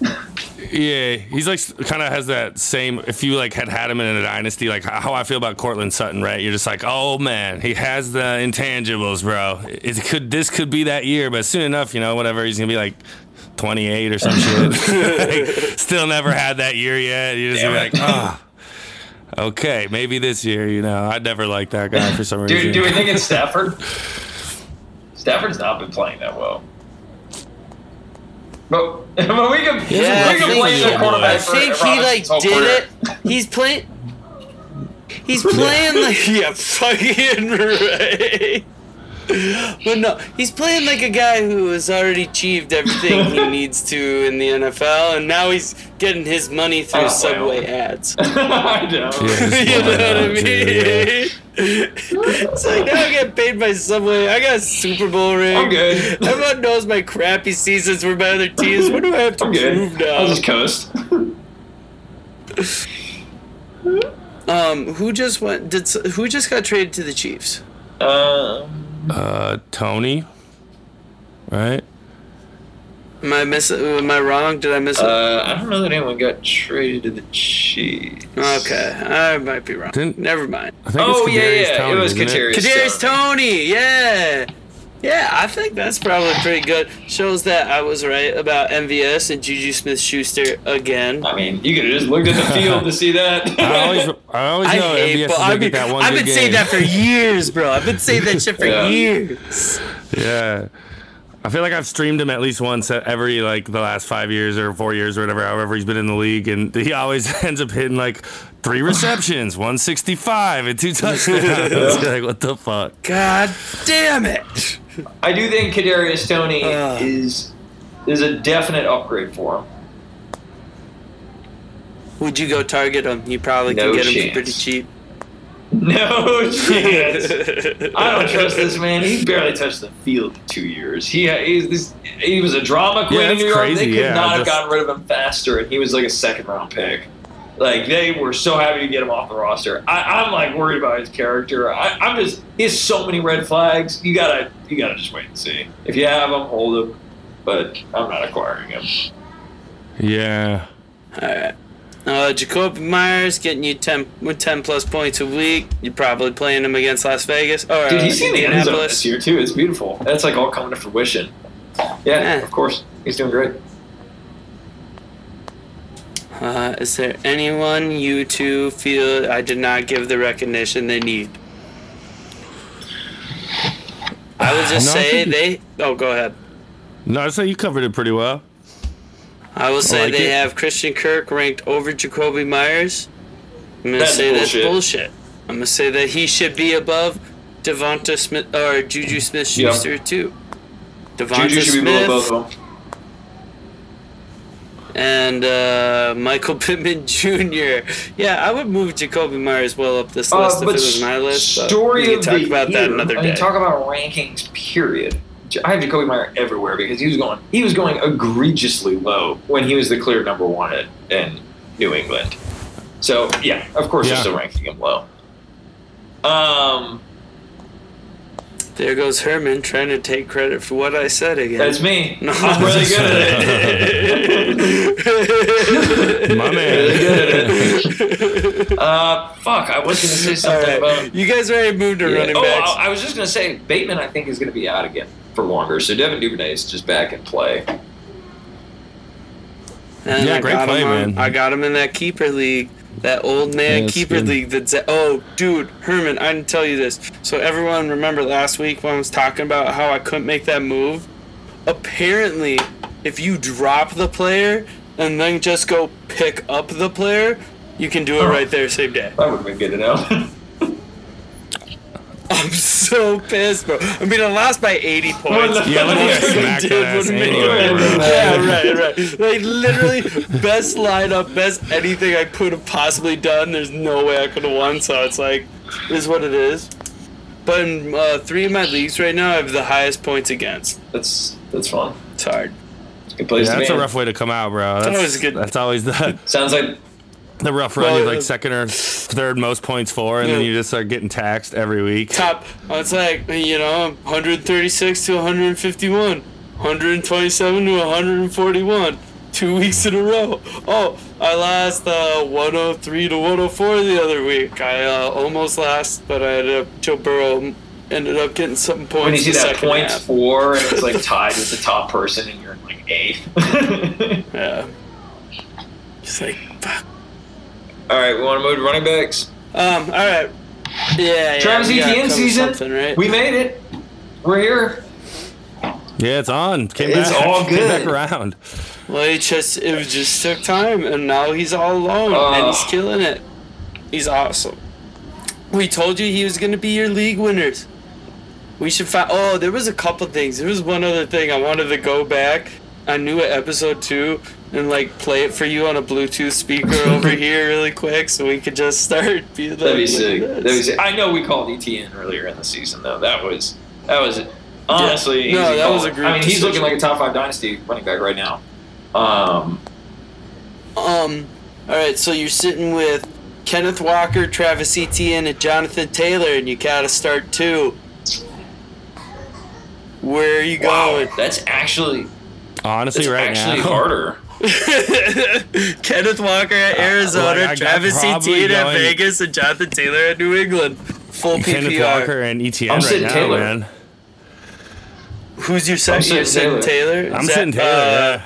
Yeah, he's like kind of has that same. If you like had had him in a dynasty, like how I feel about Courtland Sutton, right? You're just like, oh man, he has the intangibles, bro. It could this could be that year, but soon enough, you know, whatever, he's gonna be like 28 or some shit. Like, still never had that year yet. You're just gonna be like, it. ah, okay, maybe this year. You know, I'd never like that guy for some reason. Do, reason. do we think it's Stafford? Stafford's not been playing that well. But, but we can, Yeah, we can think blame he- the quarterback I for think he like did career. it. He's playing. He's playing like yeah, fucking right. But no, he's playing like a guy who has already achieved everything he needs to in the NFL, and now he's getting his money through Oh, wow. Subway ads. I know. Yeah, you know what I Yeah. mean? it's like now I get paid by Subway. I got a Super Bowl ring. I'm good. Everyone knows my crappy seasons were by other teams. What do I have to I'm prove good. now? I'll just coast. Um, who just went? Did who just got traded to the Chiefs? Um, Uh, Toney, right? Am I miss? Am I wrong? Did I miss it? uh, I don't know that anyone got traded to the Chiefs. okay, I might be wrong. Didn't- Never mind. I think Oh it's yeah, yeah. Toney, it was isn't Kadarius. Kadarius Toney, yeah, yeah. I think that's probably pretty good. Shows that I was right about MVS and Juju Smith-Schuster again. I mean, you could have just looked at the field to see that. I always, I always I know hate, MVS is but gonna I've been, get that one I've good been saying that for years, bro. I've been saying that shit for Yeah. years. Yeah. I feel like I've streamed him at least once every like the last five years or four years or whatever, however he's been in the league, and he always ends up hitting like three receptions, 165, and two touchdowns. Like what the fuck? God damn it! I do think Kadarius Toney Ugh. is is a definite upgrade for him. Would you go target him? You probably No can get him chance. for pretty cheap. No chance. I don't trust this man. He barely touched the field in two years. He uh, he's this, he was a drama queen Yeah, in that's New York. crazy, They could yeah, not have gotten rid of him faster, and he was like a second round pick. Like they were so happy to get him off the roster. I, I'm like worried about his character. I, I'm just he has so many red flags. You gotta you gotta just wait and see. If you have him, hold him. But I'm not acquiring him. Yeah. All right. Uh, Jakobi Meyers getting you 10 with 10 plus points a week. You're probably playing him against Las Vegas or Dude, uh, he's seen the end zone Indianapolis. this year too. It's beautiful. That's like all coming to fruition. Yeah, Yeah. of course. He's doing great. Uh, is there anyone you two feel I did not give the recognition they need? I would just No, say think they. Oh, go ahead. No, I'd say you covered it pretty well. I will say like they it. have Christian Kirk ranked over Jakobi Meyers. I'm gonna That's say bullshit. that's bullshit. I'm gonna say that he should be above Devonta Smith or Juju Smith Schuster too. Devonta Juju should be Smith below both of them. And uh, Michael Pittman Jr. Yeah, I would move Jakobi Meyers well up this Uh, list if it was my list. But story we can of talk the about year. that another I mean, day. talk about rankings. Period. I have Jakobi Meyer everywhere because he was going. He was going egregiously low when he was the clear number one at, in New England. So yeah, of course Yeah. you're still ranking him low. Um, there goes Herman trying to take credit for what I said again. that's me. No, I'm really good at it. My really man. good at it. Uh, fuck! I was gonna say something right. about. You guys already moved to Yeah. running Oh, backs. I, I was just gonna say Bateman. I think is gonna be out again for longer. So Devin Duvernay is just back in play. And Yeah, I great play, on- man. I got him in that keeper league, that old man Yeah, keeper good. league. That's oh, dude, Herman, I didn't tell you this. So everyone remember last week when I was talking about how I couldn't make that move. Apparently, if you drop the player and then just go pick up the player, you can do it Oh. right there same day. That would have been good to know. I'm so pissed, bro. I mean, I lost by 80 points. Yeah, let me I did that ass would make anyway, it. bro. Yeah, right, right. Like literally, best lineup, best anything I could have possibly done. There's no way I could have won. So it's like, it is what it is. But in uh, three of my leagues right now, I have the highest points against. that's that's fun. It's hard. Good place Yeah, to that's be. a in. rough way to come out, bro. That's always good. That's always the, Sounds like the rough run. Well, you uh, like second or third most points for, and then you just start getting taxed every week. Top. It's like you know, 136 to 151, 127 to 141. Two weeks in a row. Oh, I lost uh, 103 to 104 the other week. I uh, almost lost, but I ended up. Joe Burrow ended up getting some points. when you see that points half. four and it's like tied with the top person and you're in like eighth. Yeah. Just like fuck. All right, we want to move to running backs. Um. All right. Yeah. yeah Travis we gotta Etienne season. right? We made it. We're here. Yeah, it's on. Came It's back. all Came good. back around. Well, it just it just took time, and now he's all alone, and he's Oh. killing it. He's awesome. We told you he was gonna be your league winners. We should find. Oh, there was a couple things. There was one other thing I wanted to go back. I knew it episode two and like play it for you on a Bluetooth speaker over here really quick, so we could just start. Be like, That'd be sick. That'd be sick. I know we called ETN earlier in the season though. That was that was honestly. No, easy that call. was a great I mean, he's looking like a top five dynasty running back right now. Um, Um. All right, so you're sitting with Kenneth Walker, Travis Etienne, and Jonathan Taylor, and you gotta start two. Where are you wow, going? that's actually Honestly, that's right actually now. harder. Kenneth Walker at Arizona, like, Travis Etienne at Vegas, and Jonathan Taylor at New England. Full PPR. Kenneth Walker and Etienne I'm right sitting now, Taylor. man. Who's your second? You're sitting Taylor. Taylor. I'm that, sitting Taylor. uh, yeah.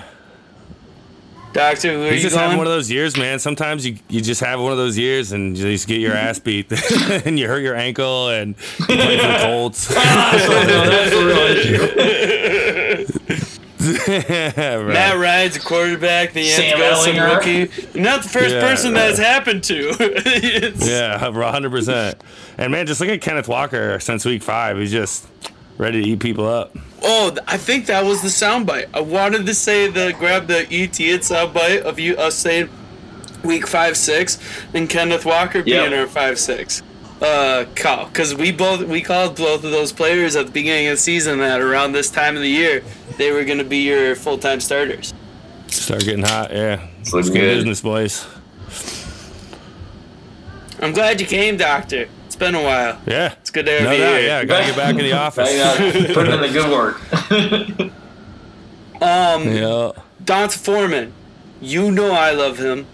Doctor, who are He's you just having going? one of those years, man. Sometimes you, you just have one of those years and you just get your ass beat and you hurt your ankle and you play for the Colts. So, no, that's the real issue. Yeah, right. Matt Ryan's a quarterback. The Sam ends some Ehlinger. rookie. You're not the first Yeah, person right. that's happened to. It's- Yeah, 100%. And man, just look at Kenneth Walker since week five. He's just ready to eat people up. Oh, I think that was the soundbite. I wanted to say the grab the ET soundbite of you us saying week five six and Kenneth Walker being our five six. Uh, call because we both we called both of those players at the beginning of the season that around this time of the year they were going to be your full time starters. Start getting hot, yeah. It's looking good good. business, boys. I'm glad you came, Doctor. It's been a while. Yeah. It's good to have No you doubt, here. yeah. Gotta get back in the office. Put in the good work. Um, Yeah. D'Onta Foreman, you know I love him,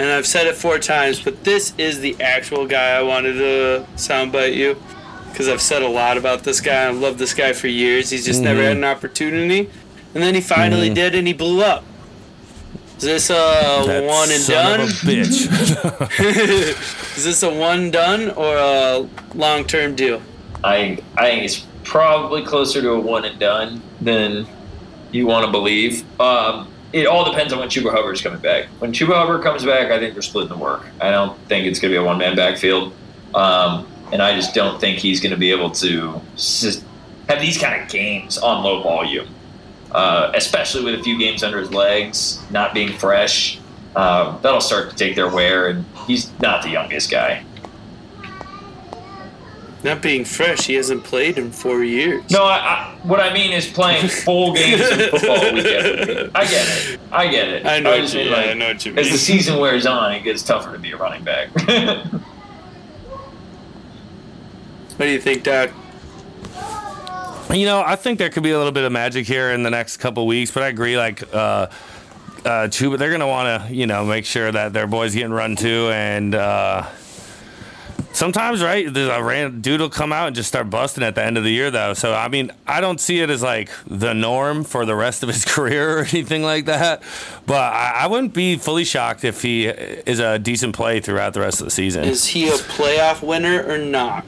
and I've said it four times, but this is the actual guy I wanted to soundbite you, because I've said a lot about this guy. I've loved this guy for years. He's just never had an opportunity, and then he finally did, and he blew up. Is this a That one and son done? Of a bitch. is this a one done or a long term deal? I I think it's probably closer to a one and done than you want to believe. Um, it all depends on when Chuba Hubbard's coming back. When Chuba Hubbard comes back, I think they're splitting the work. I don't think it's going to be a one man backfield. Um, and I just don't think he's going to be able to have these kind of games on low volume, uh, especially with a few games under his legs, not being fresh. Um, that'll start to take their wear, and he's not the youngest guy. Not being fresh, he hasn't played in four years. No, I, I, what I mean is playing full games of football week after week. I get it. I get it. I know, just what you, mean, yeah, like, I know what you mean. As the season wears on, it gets tougher to be a running back. What do you think, Doc? You know, I think there could be a little bit of magic here in the next couple weeks, but I agree. Like, uh, uh, Chuba, they're gonna want to, you know, make sure that their boys getting run to, and uh, sometimes, right, there's a random dude will come out and just start busting at the end of the year, though. So, I mean, I don't see it as like the norm for the rest of his career or anything like that. But I, I wouldn't be fully shocked if he is a decent play throughout the rest of the season. Is he a playoff winner or not?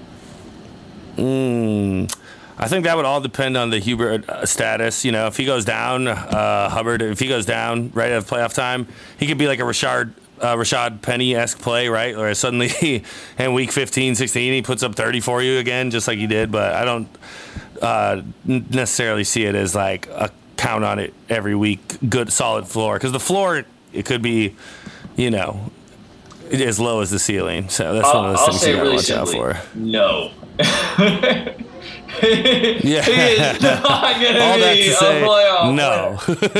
Mm, I think that would all depend on the Hubbard uh, status. You know, if he goes down, uh, Hubbard, if he goes down right at playoff time, he could be like a Richard. Uh, Rashad Penny esque play, right? Or suddenly in week 15, 16, he puts up 30 for you again, just like he did. But I don't uh, necessarily see it as like a count on it every week, good solid floor. Because the floor, it could be, you know, as low as the ceiling. So that's one of those I'll things you gotta really watch out for. no. Yeah. he is not going to be a say, playoff no.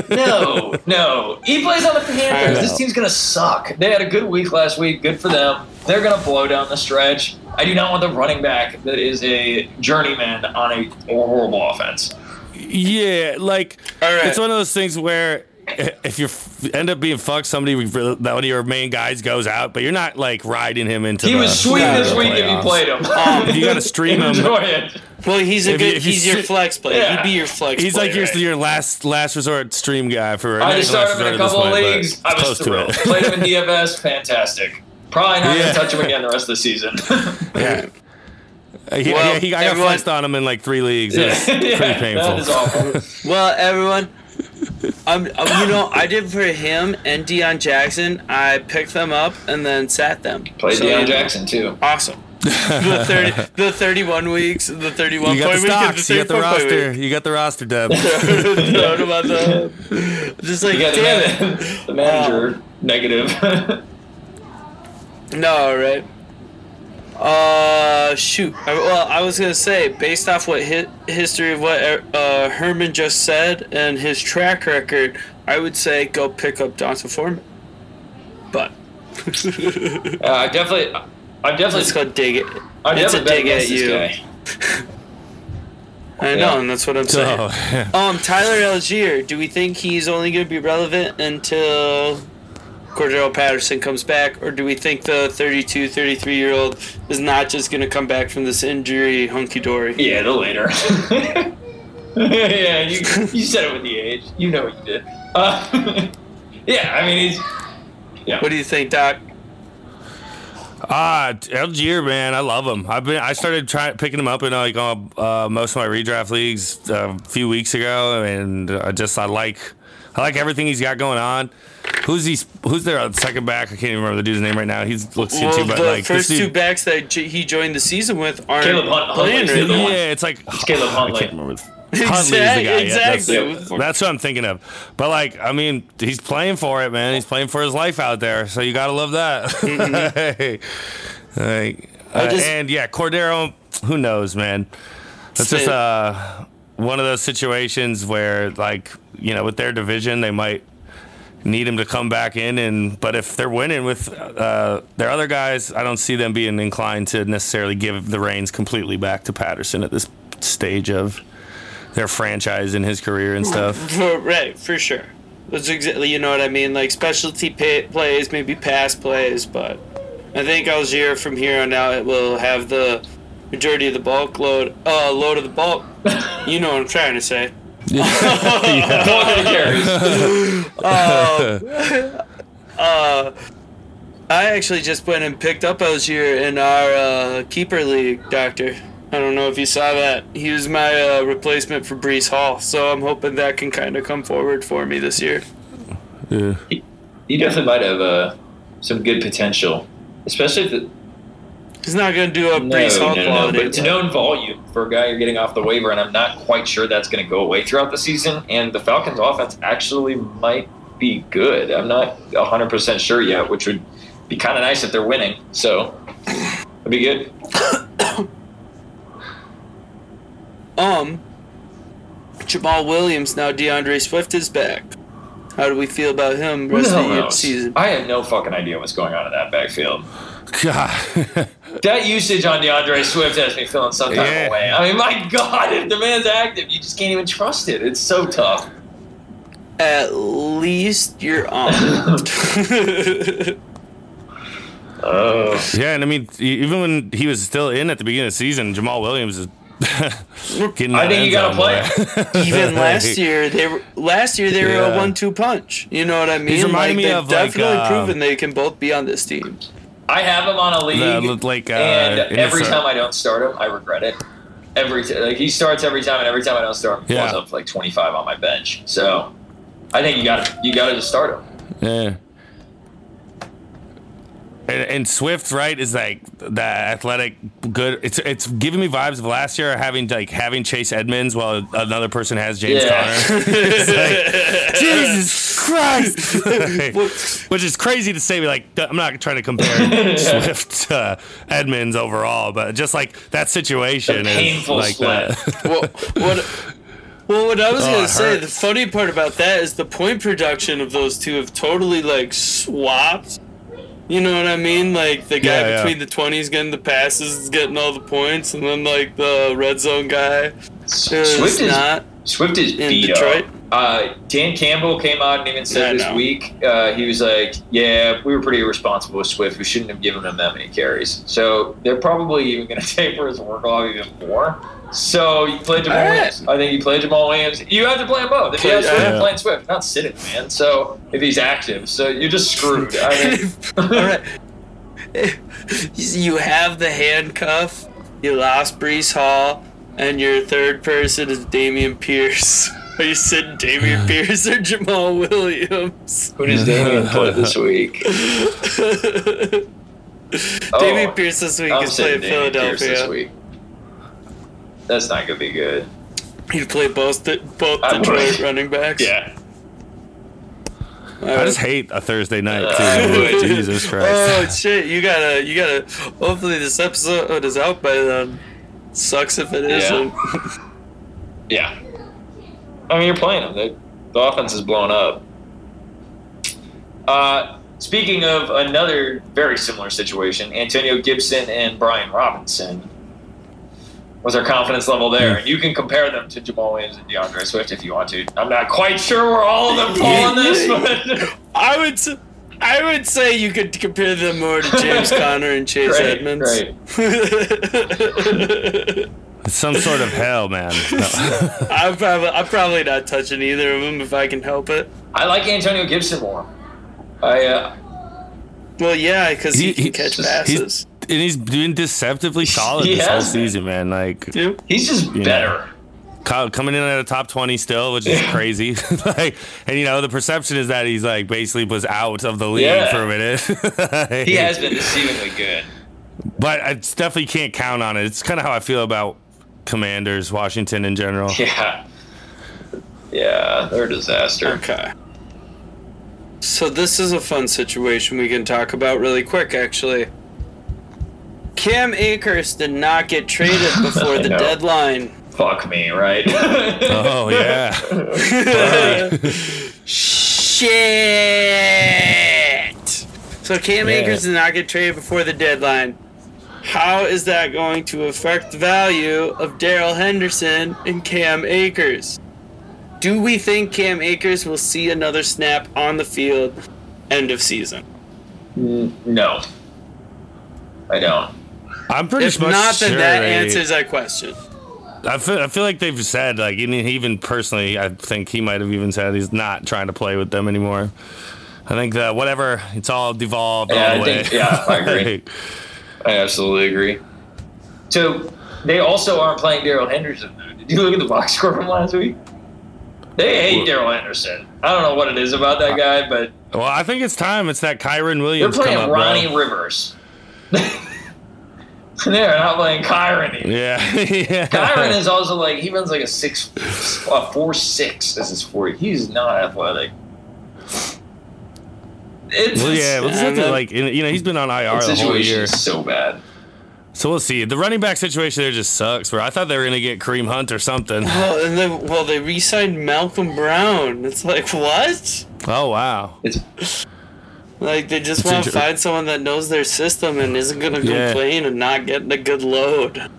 no, no. He plays on the Panthers. This team's going to suck. They had a good week last week. Good for them. They're going to blow down the stretch. I do not want the running back that is a journeyman on a horrible offense. Yeah, like right. it's one of those things where if you end up being fucked, somebody that one of your main guys goes out, but you're not like riding him into. The He the, was sweet this week if you played him. Um, If you got to stream him, Enjoy it. Well, he's a If good. you he's your flex player. Yeah. He'd be your flex. he's like player. your your last last resort stream guy for. I not just last started him in a resort couple at of this leagues. point, I was close to thrilled. it. Played him in DFS. Fantastic. Probably not Yeah. going to touch him again the rest of the season. Yeah. Uh, he, Well, yeah, he, I got everyone- flexed on him in like three leagues. It was Yeah, pretty painful. That is awful. Well, everyone, um, um, you know, I did for him and Deon Jackson. I picked them up and then sat them. Played So, Deon Jackson too. Awesome. The thirty, the thirty-one weeks, the thirty-one You got the point week, and. You got the roster. week. You got the roster, Deb. About the? Just like You got damn it. the manager negative. No, right? Uh, shoot. I- Well, I was gonna say, based off what hi- history of what uh, Herman just said and his track record, I would say go pick up D'Onta Foreman. But uh, I definitely, I definitely, let's go dig it. I it's a definitely bet dig at you. I know, Yeah. and that's what I'm saying. So, Um, Tyler Allgeier, do we think he's only going to be relevant until Cordarrelle Patterson comes back, or do we think the 32, 33 year old is not just going to come back from this injury hunky dory? Yeah, the later. yeah, you, you said it with the age. You know what you did. Uh, yeah, I mean he's. Yeah. What do you think, Doc? Ah, Allgeier, man, I love him. I've been, I started trying picking him up in like uh, uh, most of my redraft leagues uh, a few weeks ago, and I just I like, I like everything he's got going on. Who's he? Who's their uh, second back? I can't even remember the dude's name right now. He's looks good Well, too, but the like first this two dude, backs that he joined the season with aren't Caleb Hunt- playing Huntley's right the now. one. yeah, it's like Caleb I Huntley. can't remember. Huntley is the guy. yeah, that's- exactly. That's what I'm thinking of. But like, I mean, he's playing for it, man. He's playing for his life out there. So you gotta love that. like, I uh, just- and yeah, Cordarrelle. Who knows, man? It's just uh one of those situations where, like, you know, with their division, they might need him to come back in. And but if they're winning with uh, their other guys, I don't see them being inclined to necessarily give the reins completely back to Patterson at this stage of their franchise in his career and stuff. For, right, for sure. That's exactly, you know what I mean? Like specialty pay, plays, maybe pass plays, but I think Allgeier from here on out it will have the majority of the bulk load, uh, load of the bulk. You know what I'm trying to say. yeah. Going to the carries. Uh, I actually just went and picked up Allgeier in our uh, keeper league, Doctor. I don't know if you saw that. He was my uh, replacement for Breece Hall, so I'm hoping that can kind of come forward for me this year. Yeah. He definitely might have uh, some good potential, especially if it, He's not going to do a no, Breece Hall no, no, quality. but it's a known volume for a guy you're getting off the waiver, and I'm not quite sure that's going to go away throughout the season. And the Falcons' offense actually might be good. I'm not 100 percent sure yet, which would be kind of nice if they're winning. So it'd be good. Um, Jamaal Williams now D'Andre Swift is back. How do we feel about him Who rest the of the knows? season? I have no fucking idea what's going on in that backfield. God. That usage on D'Andre Swift has me feeling some type Yeah. of way. I mean, my God, if the man's active, you just can't even trust it. It's so tough. At least you're on. Oh. yeah, and I mean, even when he was still in at the beginning of the season, Jamaal Williams is getting. I think you gotta zone play. Even last year, they were last year they were Yeah. a one-two punch. You know what I mean? He's reminding like, me they've of, like, definitely um, proven they can both be on this team. I have him on a league, The- like, uh, and in the every start- time I don't start him, I regret it. Every t- like he starts every time, and every time I don't start him, he Yeah. falls up like 25 on my bench. So I think you got to you got to just start him. Yeah. And, and Swift, right, is like the athletic good. It's it's giving me vibes of last year having like having Chase Edmonds while another person has James Yeah. Conner. It's like, Jesus Christ, which is crazy to say. Like I'm not trying to compare Swift to Edmonds overall, but just like that situation The is painful like sweat. that. well, what? Well, what I was Oh, gonna it say, the funny part about that is the point production of those two have totally like swapped. You know what I mean? Like the guy Yeah, yeah. between the twenties getting the passes is getting all the points, and then like the red zone guy Swift is not. Swift is in beat Detroit? up. Uh, Dan Campbell came out and even I said this know. week uh, he was like, "Yeah, we were pretty irresponsible with Swift. We shouldn't have given him that many carries." So they're probably even going to taper his work off even more. So you play Jamaal All right. Williams. I think you play Jamaal Williams. You have to play them both. If you Play- have Swift, yeah. you're playing Swift, not sitting, man. So if he's active, so you're just screwed. I mean, all right. You have the handcuff. You lost Breece Hall, and your third person is Dameon Pierce. Are you sitting Dameon Pierce or Jamaal Williams? who does Dameon play this week? Oh, Dameon Oh, Pierce this week I'm is playing sitting Dameon Pierce this Philadelphia. Week. That's not gonna be good. He'd play both the, both I would. Detroit running backs. Yeah. All I just hate a Thursday night Uh, too. Jesus Christ. Oh shit! You gotta, you gotta. Hopefully this episode is out by then. Sucks if it Yeah. isn't. Yeah. I mean, you're playing them. The, the offense is blown up. Uh, speaking of another very similar situation, Antonio Gibson and Brian Robinson. What's our confidence level there? And you can compare them to Jamaal Williams and D'Andre Swift if you want to. I'm not quite sure where all of them fall on this, but I would, s- I would say you could compare them more to James Conner and Chase Great, Edmonds. It's some sort of hell, man. I'm probably, I'm probably not touching either of them if I can help it. I like Antonio Gibson more. I uh, Well, yeah, because he, He- can he- catch he's- passes. And he's been deceptively solid He this whole been. season, man. Like Yep. he's just better. co- coming in at a top twenty still, which is Yeah. crazy. like, and you know, the perception is that he's like basically was out of the league Yeah. for a minute. He has been deceivingly good. but I definitely can't count on it. It's kind of how I feel about Commanders, Washington in general. Yeah. Yeah, they're a disaster. Okay. So this is a fun situation we can talk about really quick, actually. Cam Akers did not get traded before the know. deadline. Fuck me, right? Oh yeah. Shit! So Cam Yeah. Akers did not get traded before the deadline. How is that going to affect the value of Darrell Henderson and Cam Akers? Do we think Cam Akers will see another snap on the field end of season? no. I don't. I'm pretty If much not, then sure that they- answers that question. I feel, I feel like they've said like even personally, I think he might have even said he's not trying to play with them anymore. I think that whatever, it's all devolved Yeah, all the I way. think- yeah, I agree. I absolutely agree. So they also aren't playing Darrell Henderson. though. Did you look at the box score from last week? They hate Darrell Henderson. I don't know what it is about that guy, but Well, I think it's time. It's that Kyren Williams. they're playing come up, Ronnie bro. Rivers. they're not playing Kyren. either. Yeah, yeah. Kyren is also like he runs like a six, a four six as his forty. He's not athletic. It's, Well, yeah, we'll just to, like you know he's been on IR the the whole situation year, is so bad. so we'll see. The running back situation there just sucks. Where I thought they were gonna get Kareem Hunt or something. Well, and then well they re-signed Malcolm Brown. It's like what? Oh wow, It's Like they just want to find someone that knows their system and isn't gonna Yeah. complain and not getting a good load.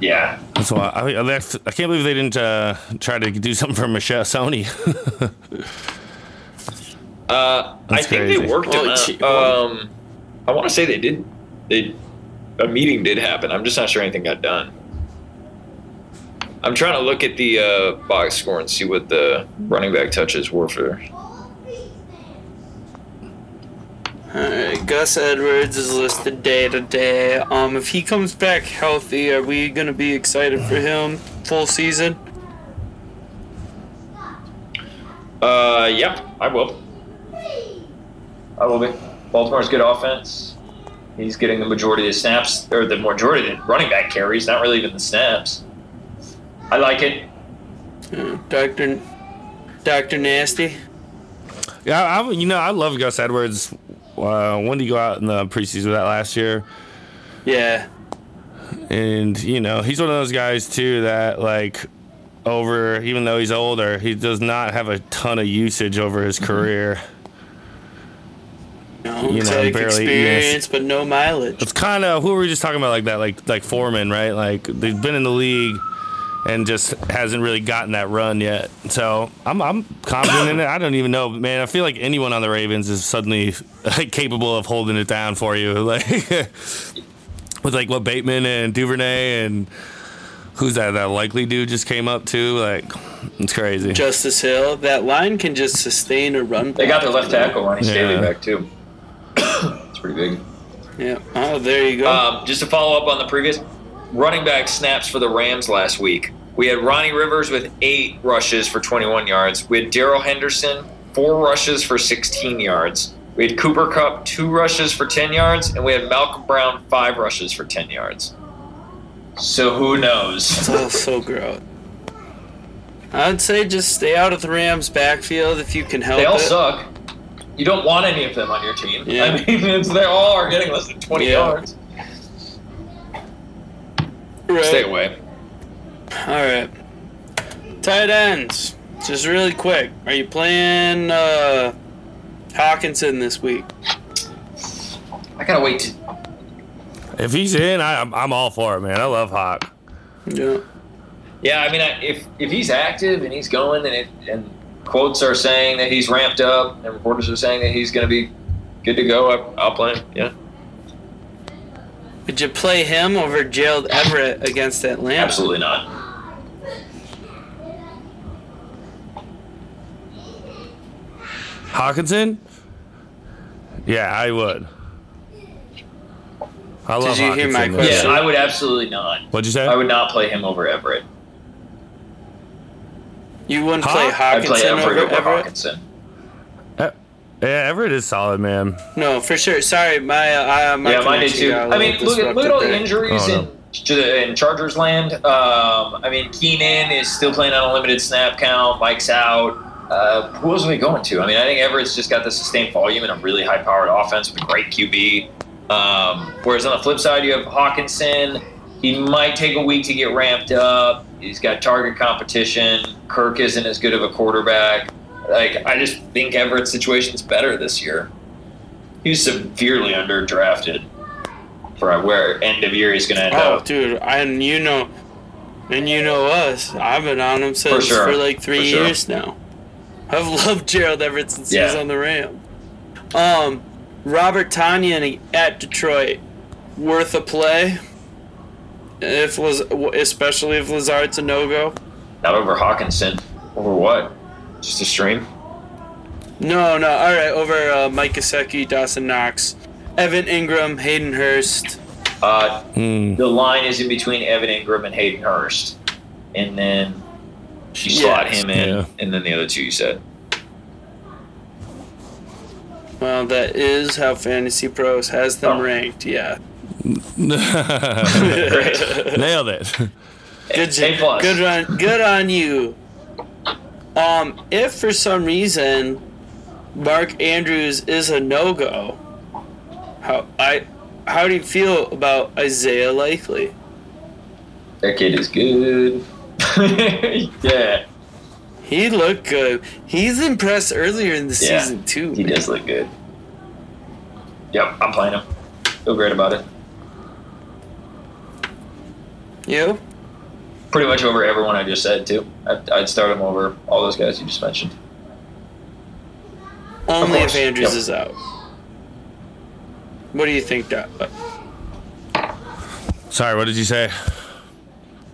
yeah. that's why I, I I can't believe they didn't uh, try to do something for Michelle Sony. Uh, I That's think crazy. they worked him out. Um, I want to say they did. They a meeting did happen. I'm just not sure anything got done. I'm trying to look at the uh, box score and see what the running back touches were for. Alright, Gus Edwards is listed day to day. Um, if he comes back healthy, are we gonna be excited for him full season? Uh, yeah, I will. I will be. Baltimore's good offense. He's getting the majority of the snaps, or the majority of the running back carries, not really even the snaps. I like it. Uh, Doctor, Doctor Nasty. yeah, I, you know I love Gus Edwards. Uh, when did he go out in the preseason with that last year? Yeah, And you know, he's one of those guys too that like over even though he's older, he does not have a ton of usage over his career. you know, You know, barely experience but no mileage. It's kind of who were we just talking about like that like like Foreman, right? Like they've been in the league and just hasn't really gotten that run yet. So I'm I'm confident in it. I don't even know, man. I feel like anyone on the Ravens is suddenly like, capable of holding it down for you, like with like what Bateman and Duvernay and who's that? That likely dude just came up too. Like it's crazy. Justice Hill, that line can just sustain a run. They got their left tackle, Ronnie Stanley, Yeah. back too. it's pretty big. Yeah. Oh, there you go. Um, just to follow up on the previous running back snaps for the Rams last week, we had Ronnie Rivers with eight rushes for 21 yards. We had Darrell Henderson, four rushes for 16 yards. We had Cooper Kupp, two rushes for 10 yards. And we had Malcolm Brown, five rushes for 10 yards. So who knows? It's all so gross. I'd say just stay out of the Rams' backfield if you can help They all it. suck. You don't want any of them on your team. Yeah. I mean, they all are getting less than 20 Yeah. yards. Right. Stay away. All right. Tight ends. Just really quick. Are you playing uh, Hockenson this week? I gotta wait. If he's in, I, I'm I'm all for it, man. I love Hawk. Yeah. Yeah, I mean, I- if if he's active and he's going, and it, and quotes are saying that he's ramped up, and reporters are saying that he's going to be good to go, I, I'll play him. Yeah, Would you play him over Gerald Everett against Atlanta? absolutely not. Hockenson? Yeah, I would. I love Did you hear my question? Yeah, I would absolutely not. What'd you say? I would not play him over Everett. You wouldn't Hawk- play I'd Hockenson play Everett over over Everett? Hockenson. Uh, yeah, Everett is solid, man. No, for sure. Sorry, my uh, my yeah, mine did too. I mean, look at look at all the injuries Oh, in in Chargers land. Um, I mean, Keenan is still playing on a limited snap count. Mike's out. Uh, who else are we going to? I mean, I think Everett's just got the sustained volume and a really high-powered offense with a great QB. Um, whereas on the flip side, you have Hockenson. He might take a week to get ramped up. He's got target competition. Kirk isn't as good of a quarterback. Like, I just think Everett's situation's better this year. He was severely underdrafted for where end of year he's going to end Oh, up. dude, and you know, and you know us. I've been on him since for, sure. like three For sure. years now. I've loved Gerald Everett since he was on the Ram. Um, Robert Tonyan at Detroit, worth a play. If was especially if Lazard's a no go. Not over Hockenson. Over what? Just a stream? No, no. All right, over uh, Mike Gesicki, Dawson Knox, Evan Engram, Hayden Hurst. Uh, Hmm. the line is in between Evan Engram and Hayden Hurst. And then You slot Yes. him in, Yeah. and then the other two you said. Well, that is how Fantasy Pros has them Oh. ranked. Yeah. Nailed it. Good, A plus. good on, good on you. Um, if for some reason Mark Andrews is a no go, how I, how do you feel about Isaiah Likely? That kid is good. yeah, He looked good. He's impressed earlier in the Yeah, season too. he does look good. Yep, I'm playing him. Feel great about it. You? Pretty much over everyone I just said too. I'd, I'd start him over all those guys you just mentioned. Only if Andrews yep. is out. What do you think, Doc? Sorry, what did you say?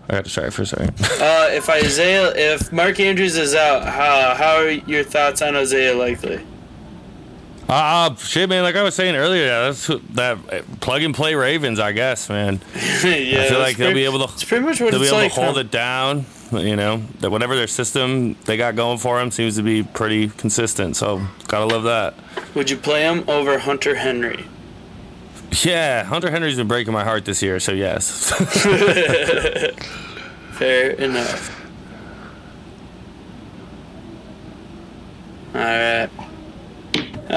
I got to distracted for a second. Uh, if Isaiah, if Mark Andrews is out, how how are your thoughts on Isaiah Likely? Uh, shit, man. Like I was saying earlier, that's that uh, plug and play Ravens. I guess, man. yeah, I feel like they'll pretty- be able It's to pretty much what they'll be able like. to hold huh? it down. You know that whatever their system they got going for them seems to be pretty consistent. So gotta love that. Would you play him over Hunter Henry? Yeah, Hunter Henry's been breaking my heart this year. So yes. Fair enough. All right.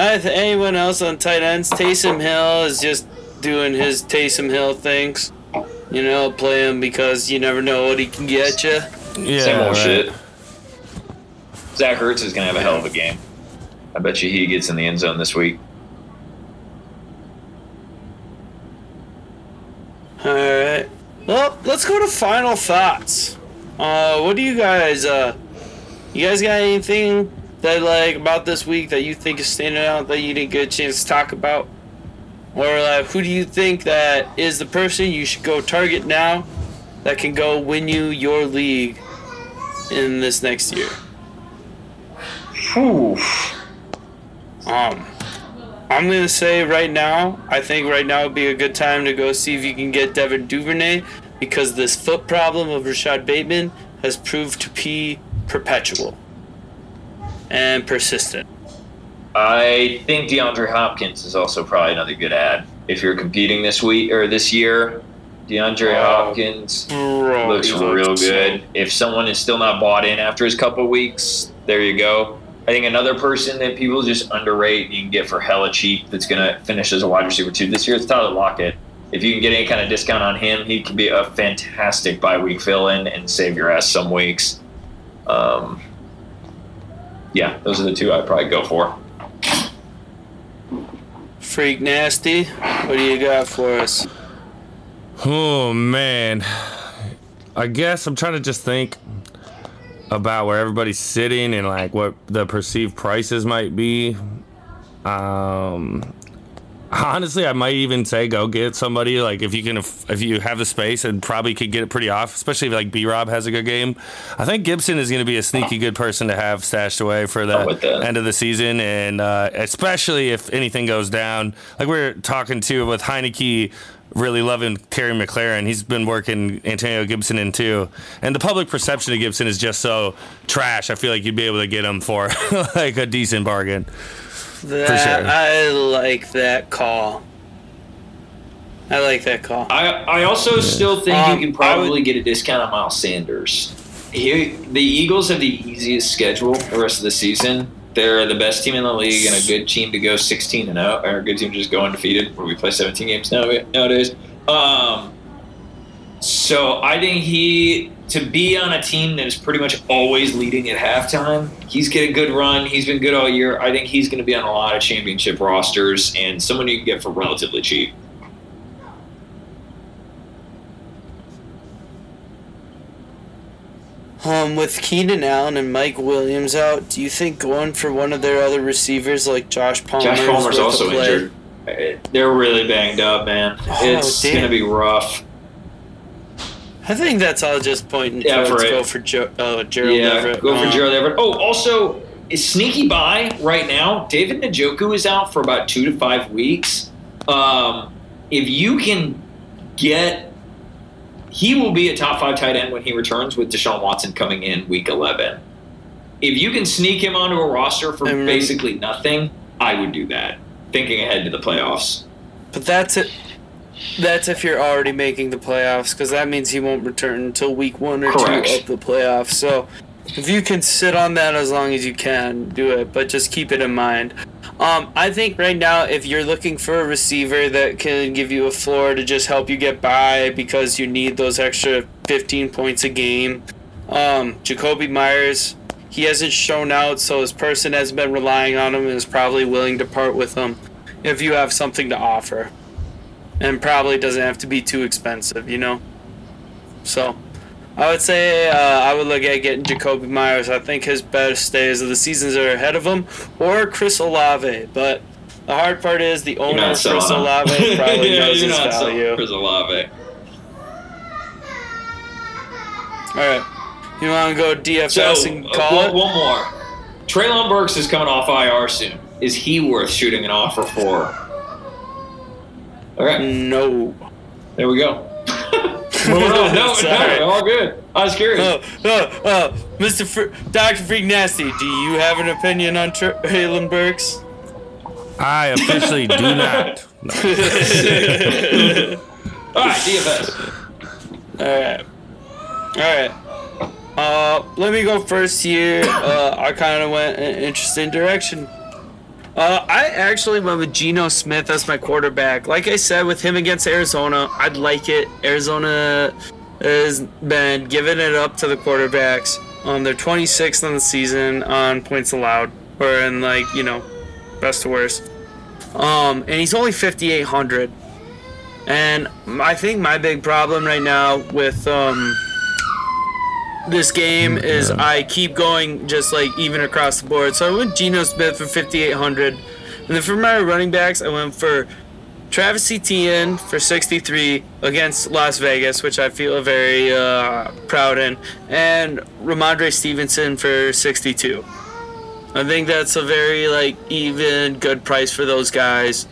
Uh, anyone else on tight ends? Taysom Hill is just doing his Taysom Hill things. You know, play him because you never know what he can get you. yeah, Same old right. shit. Zach Ertz is gonna have a hell of a game. I bet you he gets in the end zone this week. All right. Well, let's go to final thoughts. Uh, what do you guys? Uh, you guys got anything that like about this week that you think is standing out that you didn't get a chance to talk about? Or like, who do you think that is the person you should go target now that can go win you your league in this next year? Whew. Um, I'm gonna say right now, I think right now would be a good time to go see if you can get Devin Duvernay because this foot problem of Rashod Bateman has proved to be perpetual and persistent. I think DeAndre Hopkins is also probably another good add. If you're competing this week or this year, DeAndre Oh, Hopkins Bro, looks real looks good. If someone is still not bought in after his couple weeks, there you go. I think another person that people just underrate you can get for hella cheap that's going to finish as a wide receiver too this year is Tyler Lockett. If you can get any kind of discount on him, he can be a fantastic bye week fill in and save your ass some weeks. Um, yeah, those are the two I'd probably go for. Freak nasty. What do you got for us? Oh man, I guess I'm trying to just think about where everybody's sitting and like what the perceived prices might be. Um, honestly, I might even say go get somebody like if you can if you have the space and probably could get it pretty off, especially if like B Rob has a good game. I think Gibson is going to be a sneaky good person to have stashed away for the end of the season, and uh, especially if anything goes down. Like we are talking to with Heinicke really loving Kerry McLaurin. He's been working Antonio Gibson in too. And the public perception of Gibson is just so trash. I feel like you'd be able to get him for like a decent bargain. That, sure. I like that call. I like that call. I I also still think Um, you can probably would- get a discount on Miles Sanders. He, the Eagles have the easiest schedule the rest of the season. They're the best team in the league and a good team to go 16 and 0, or a good team to just go undefeated. Where we play 17 games now nowadays. Um, so I think he to be on a team that is pretty much always leading at halftime. He's get a good run. He's been good all year. I think he's going to be on a lot of championship rosters and someone you can get for relatively cheap. Um, with Keenan Allen and Mike Williams out, do you think going for one of their other receivers like Josh Palmer? Josh Palmer's also injured. They're really banged up, man. Oh, it's going to be rough. I think that's all just pointing Yeah, towards go for Joe, uh, Gerald yeah, Everett. go for Um, Gerald Everett. Oh, also, is sneaky buy right now. David Njoku is out for about two to five weeks. Um, if you can get he will be a top five tight end when he returns with Deshaun Watson coming in week 11. If you can sneak him onto a roster for And- basically nothing, I would do that. Thinking ahead to the playoffs. But that's it. That's if you're already making the playoffs, because that means he won't return until week one or Correct. two of the playoffs. So, if you can sit on that as long as you can, do it. But just keep it in mind. Um, I think right now, if you're looking for a receiver that can give you a floor to just help you get by because you need those extra 15 points a game, um, Jakobi Meyers, he hasn't shown out, so his person has been relying on him and is probably willing to part with him if you have something to offer. And probably doesn't have to be too expensive, you know? So, I would say uh, I would look at getting Jakobi Meyers. I think his best days of the seasons are ahead of him, or Chris Olave. But the hard part is the owner Chris. Olave probably Yeah, knows his value. Chris Olave. All right, you want to go DFS So, and uh, call one, it? one more. Treylon Burks is coming off IR soon. Is he worth shooting an offer for? Okay, No. there we go. Moving on. No, Sorry. no, all good. I was curious. Oh, oh, oh, Mr. Fr- Dr. Freak Nasty, do you have an opinion on Tr- Treylon Burks? I officially do not. No. All right, DFS. Alright. Alright. Uh, let me go first here. Uh, I kind of went an interesting direction. Uh, I actually went with Geno Smith as my quarterback. Like I said, with him against Arizona, I'd like it. Arizona has been giving it up to the quarterbacks. Um, they're 26th on the season on points allowed, or in like you know, best to worst. Um, and he's only 5,800. And I think my big problem right now with um, this game is I keep going just like even across the board. So I went Geno Smith for 5,800. And then for my running backs, I went for Travis Etienne for 63 against Las Vegas, which I feel very uh, proud in, and Rhamondre Stevenson for 62. I think that's a very like even good price for those guys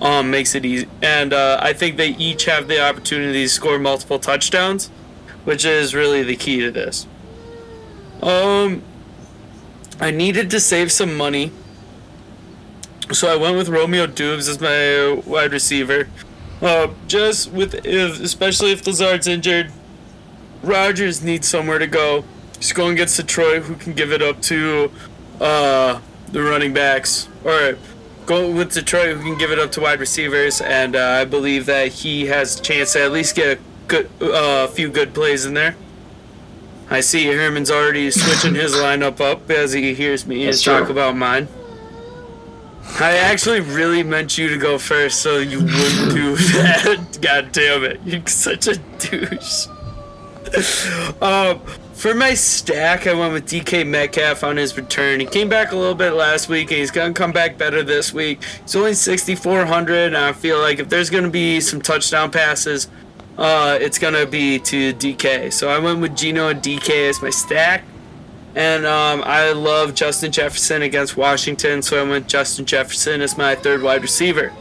um, makes it easy. And uh, I think they each have the opportunity to score multiple touchdowns, which is really the key to this. Um, I needed to save some money, so I went with Romeo Doubs as my wide receiver. Uh, just with if, especially if Lazard's injured, Rodgers needs somewhere to go. He's going against Detroit, who can give it up to uh, the running backs, All right, go with Detroit, who can give it up to wide receivers, and uh, I believe that he has a chance to at least get a good, uh, few good plays in there. I see Herman's already switching his lineup up as he hears me That's talk true. about mine. I actually really meant you to go first, so you wouldn't do that. God damn it, you're such a douche. um, for my stack, I went with DK Metcalf on his return. He came back a little bit last week, and he's gonna come back better this week. He's only 6,400, and I feel like if there's gonna be some touchdown passes, uh, it's gonna be to DK. So I went with Geno and DK as my stack. And um, I love Justin Jefferson against Washington, so I went Justin Jefferson as my third wide receiver.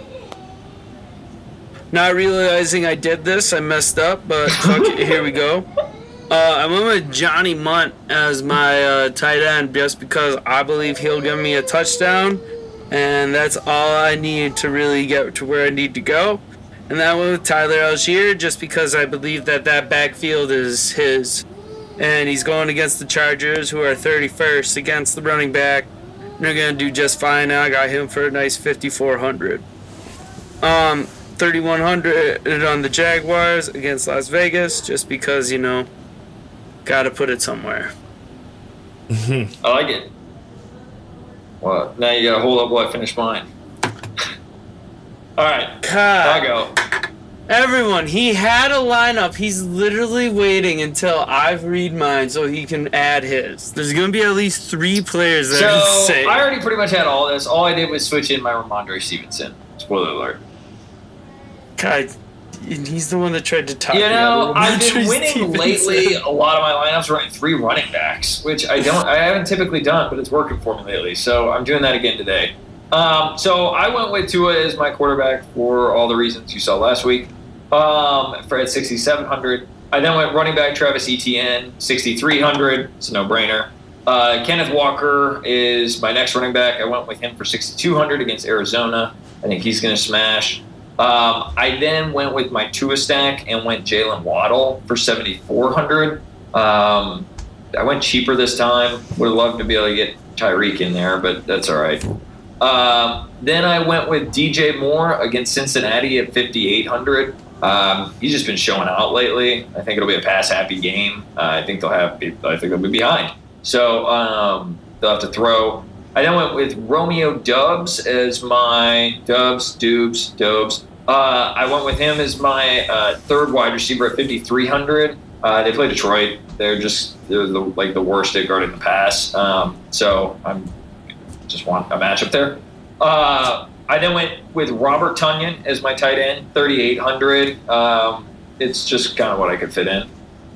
Not realizing I did this, I messed up, but fuck it, here we go. Uh, I went with Johnny Mundt as my uh, tight end just because I believe he'll give me a touchdown, and that's all I need to really get to where I need to go. And that I went with Tyler Allgeier just because I believe that that backfield is his and he's going against the Chargers, who are 31st against the running back. And they're gonna do just fine. I got him for a nice 5,400. Um, 3,100 on the Jaguars against Las Vegas, just because you know, gotta put it somewhere. I like it. Well, now you gotta hold up while I finish mine. All right, God, go. everyone, he had a lineup. He's literally waiting until I read mine so he can add his. There's gonna be at least three players that So same. I already pretty much had all this. All I did was switch in my Rhamondre Stevenson. Spoiler alert. God, he's the one that tried to top You know, I've been winning Stevenson. lately. A lot of my lineups are running three running backs, which I don't, I haven't typically done, but it's working for me lately. So I'm doing that again today. Um, so I went with Tua as my quarterback for all the reasons you saw last week. Um, for at 6,700, I then went running back Travis Etienne, 6,300. It's a no brainer. Uh, Kenneth Walker is my next running back. I went with him for 6,200 against Arizona. I think he's going to smash. Um, I then went with my Tua stack and went Jalen Waddle for 7,400. Um, I went cheaper this time. Would have loved to be able to get Tyreek in there, but that's all right. Um, then I went with DJ Moore against Cincinnati at 5,800. Um, he's just been showing out lately. I think it'll be a pass happy game. Uh, I think they'll have. I think they'll be behind. So um, they'll have to throw. I then went with Romeo Dubs as my Dubs, Dubes, Dubs. Uh, I went with him as my uh, third wide receiver at 5,300. Uh, they play Detroit. They're just they're the, like the worst they've guarded the pass. Um, so I'm just want a matchup there. Uh, I then went with Robert Tonyan as my tight end, 3,800. Um, it's just kind of what I could fit in.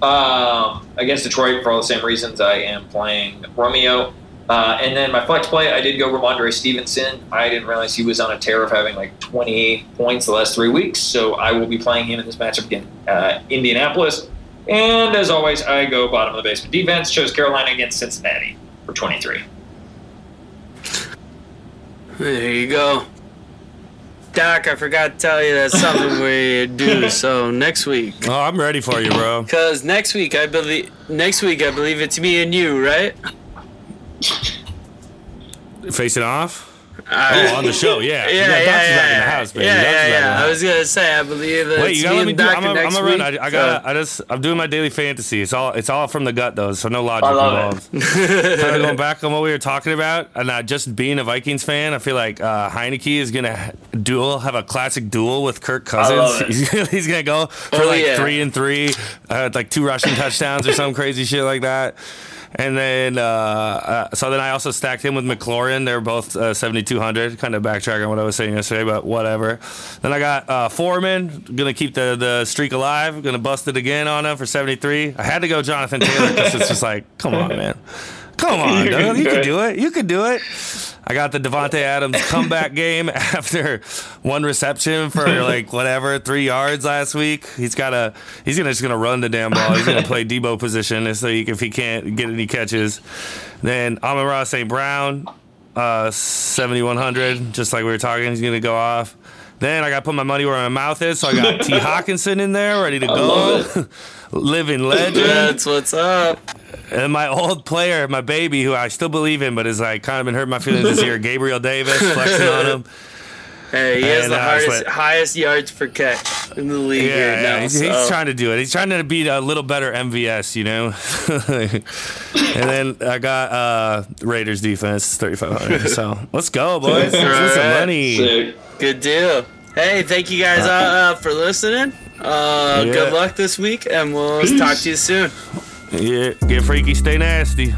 Um, against Detroit, for all the same reasons, I am playing Romeo. Uh, and then my flex play, I did go Rhamondre Stevenson. I didn't realize he was on a tear of having like 20 points the last three weeks, so I will be playing him in this matchup against uh, Indianapolis. And as always, I go bottom of the basement defense. Chose Carolina against Cincinnati for 23. There you go. Doc, I forgot to tell you that's something we do. So next week, Oh, I'm ready for you, bro. because next week I believe next week I believe it's me and you, right? Face it off. I- Oh, on the show, yeah. yeah, yeah, yeah, in the house, baby. yeah, yeah, yeah. I was gonna say I believe that Wait, you gotta me let me do. I'm, a, I'm a run. week. I, I got. I just. I'm doing my daily fantasy. It's all. It's all from the gut though, so no logic involved. kind of going back on what we were talking about, and uh, just being a Vikings fan, I feel like uh, Heinicke is gonna duel, have a classic duel with Kirk Cousins. He's, gonna- he's gonna go for Oh, like yeah. three and three, uh, like two rushing touchdowns or some crazy shit like that. And then, uh, uh, so then I also stacked him with McLaurin. They're both uh, 7,200. Kind of backtrack on what I was saying yesterday, but whatever. Then I got uh, Foreman. Gonna keep the, the streak alive. Gonna bust it again on him for 73. I had to go Jonathan Taylor because it's just like, come on, man. Come on, dude. You can do it. You can do it. I got the Davante Adams comeback game after one reception for like whatever three yards last week. He's got a he's gonna just gonna run the damn ball. He's gonna play Debo position this week if he can't get any catches. Then Amon-Ra St. Brown, uh, seventy one hundred, just like we were talking. He's gonna go off. Then I got to put my money where my mouth is, so I got T. Hockenson in there, ready to go. love Living legend. That's what's up. And my old player, my baby, who I still believe in, but has like kind of been hurting my feelings this year, Gabriel Davis, flexing on him. Hey, he has And, the uh, hardest, but- highest yards per catch in the league Yeah, right yeah, now. he's, he's so- trying to do it. He's trying to be a little better MVS, you know. and then I got uh, Raiders defense, thirty five hundred. So let's go, boys. Let's win some money. Sick. Good deal. Hey, thank you guys uh, uh, for listening. Uh, Yeah. Good luck this week, and we'll talk to you soon. Yeah, get freaky, stay nasty.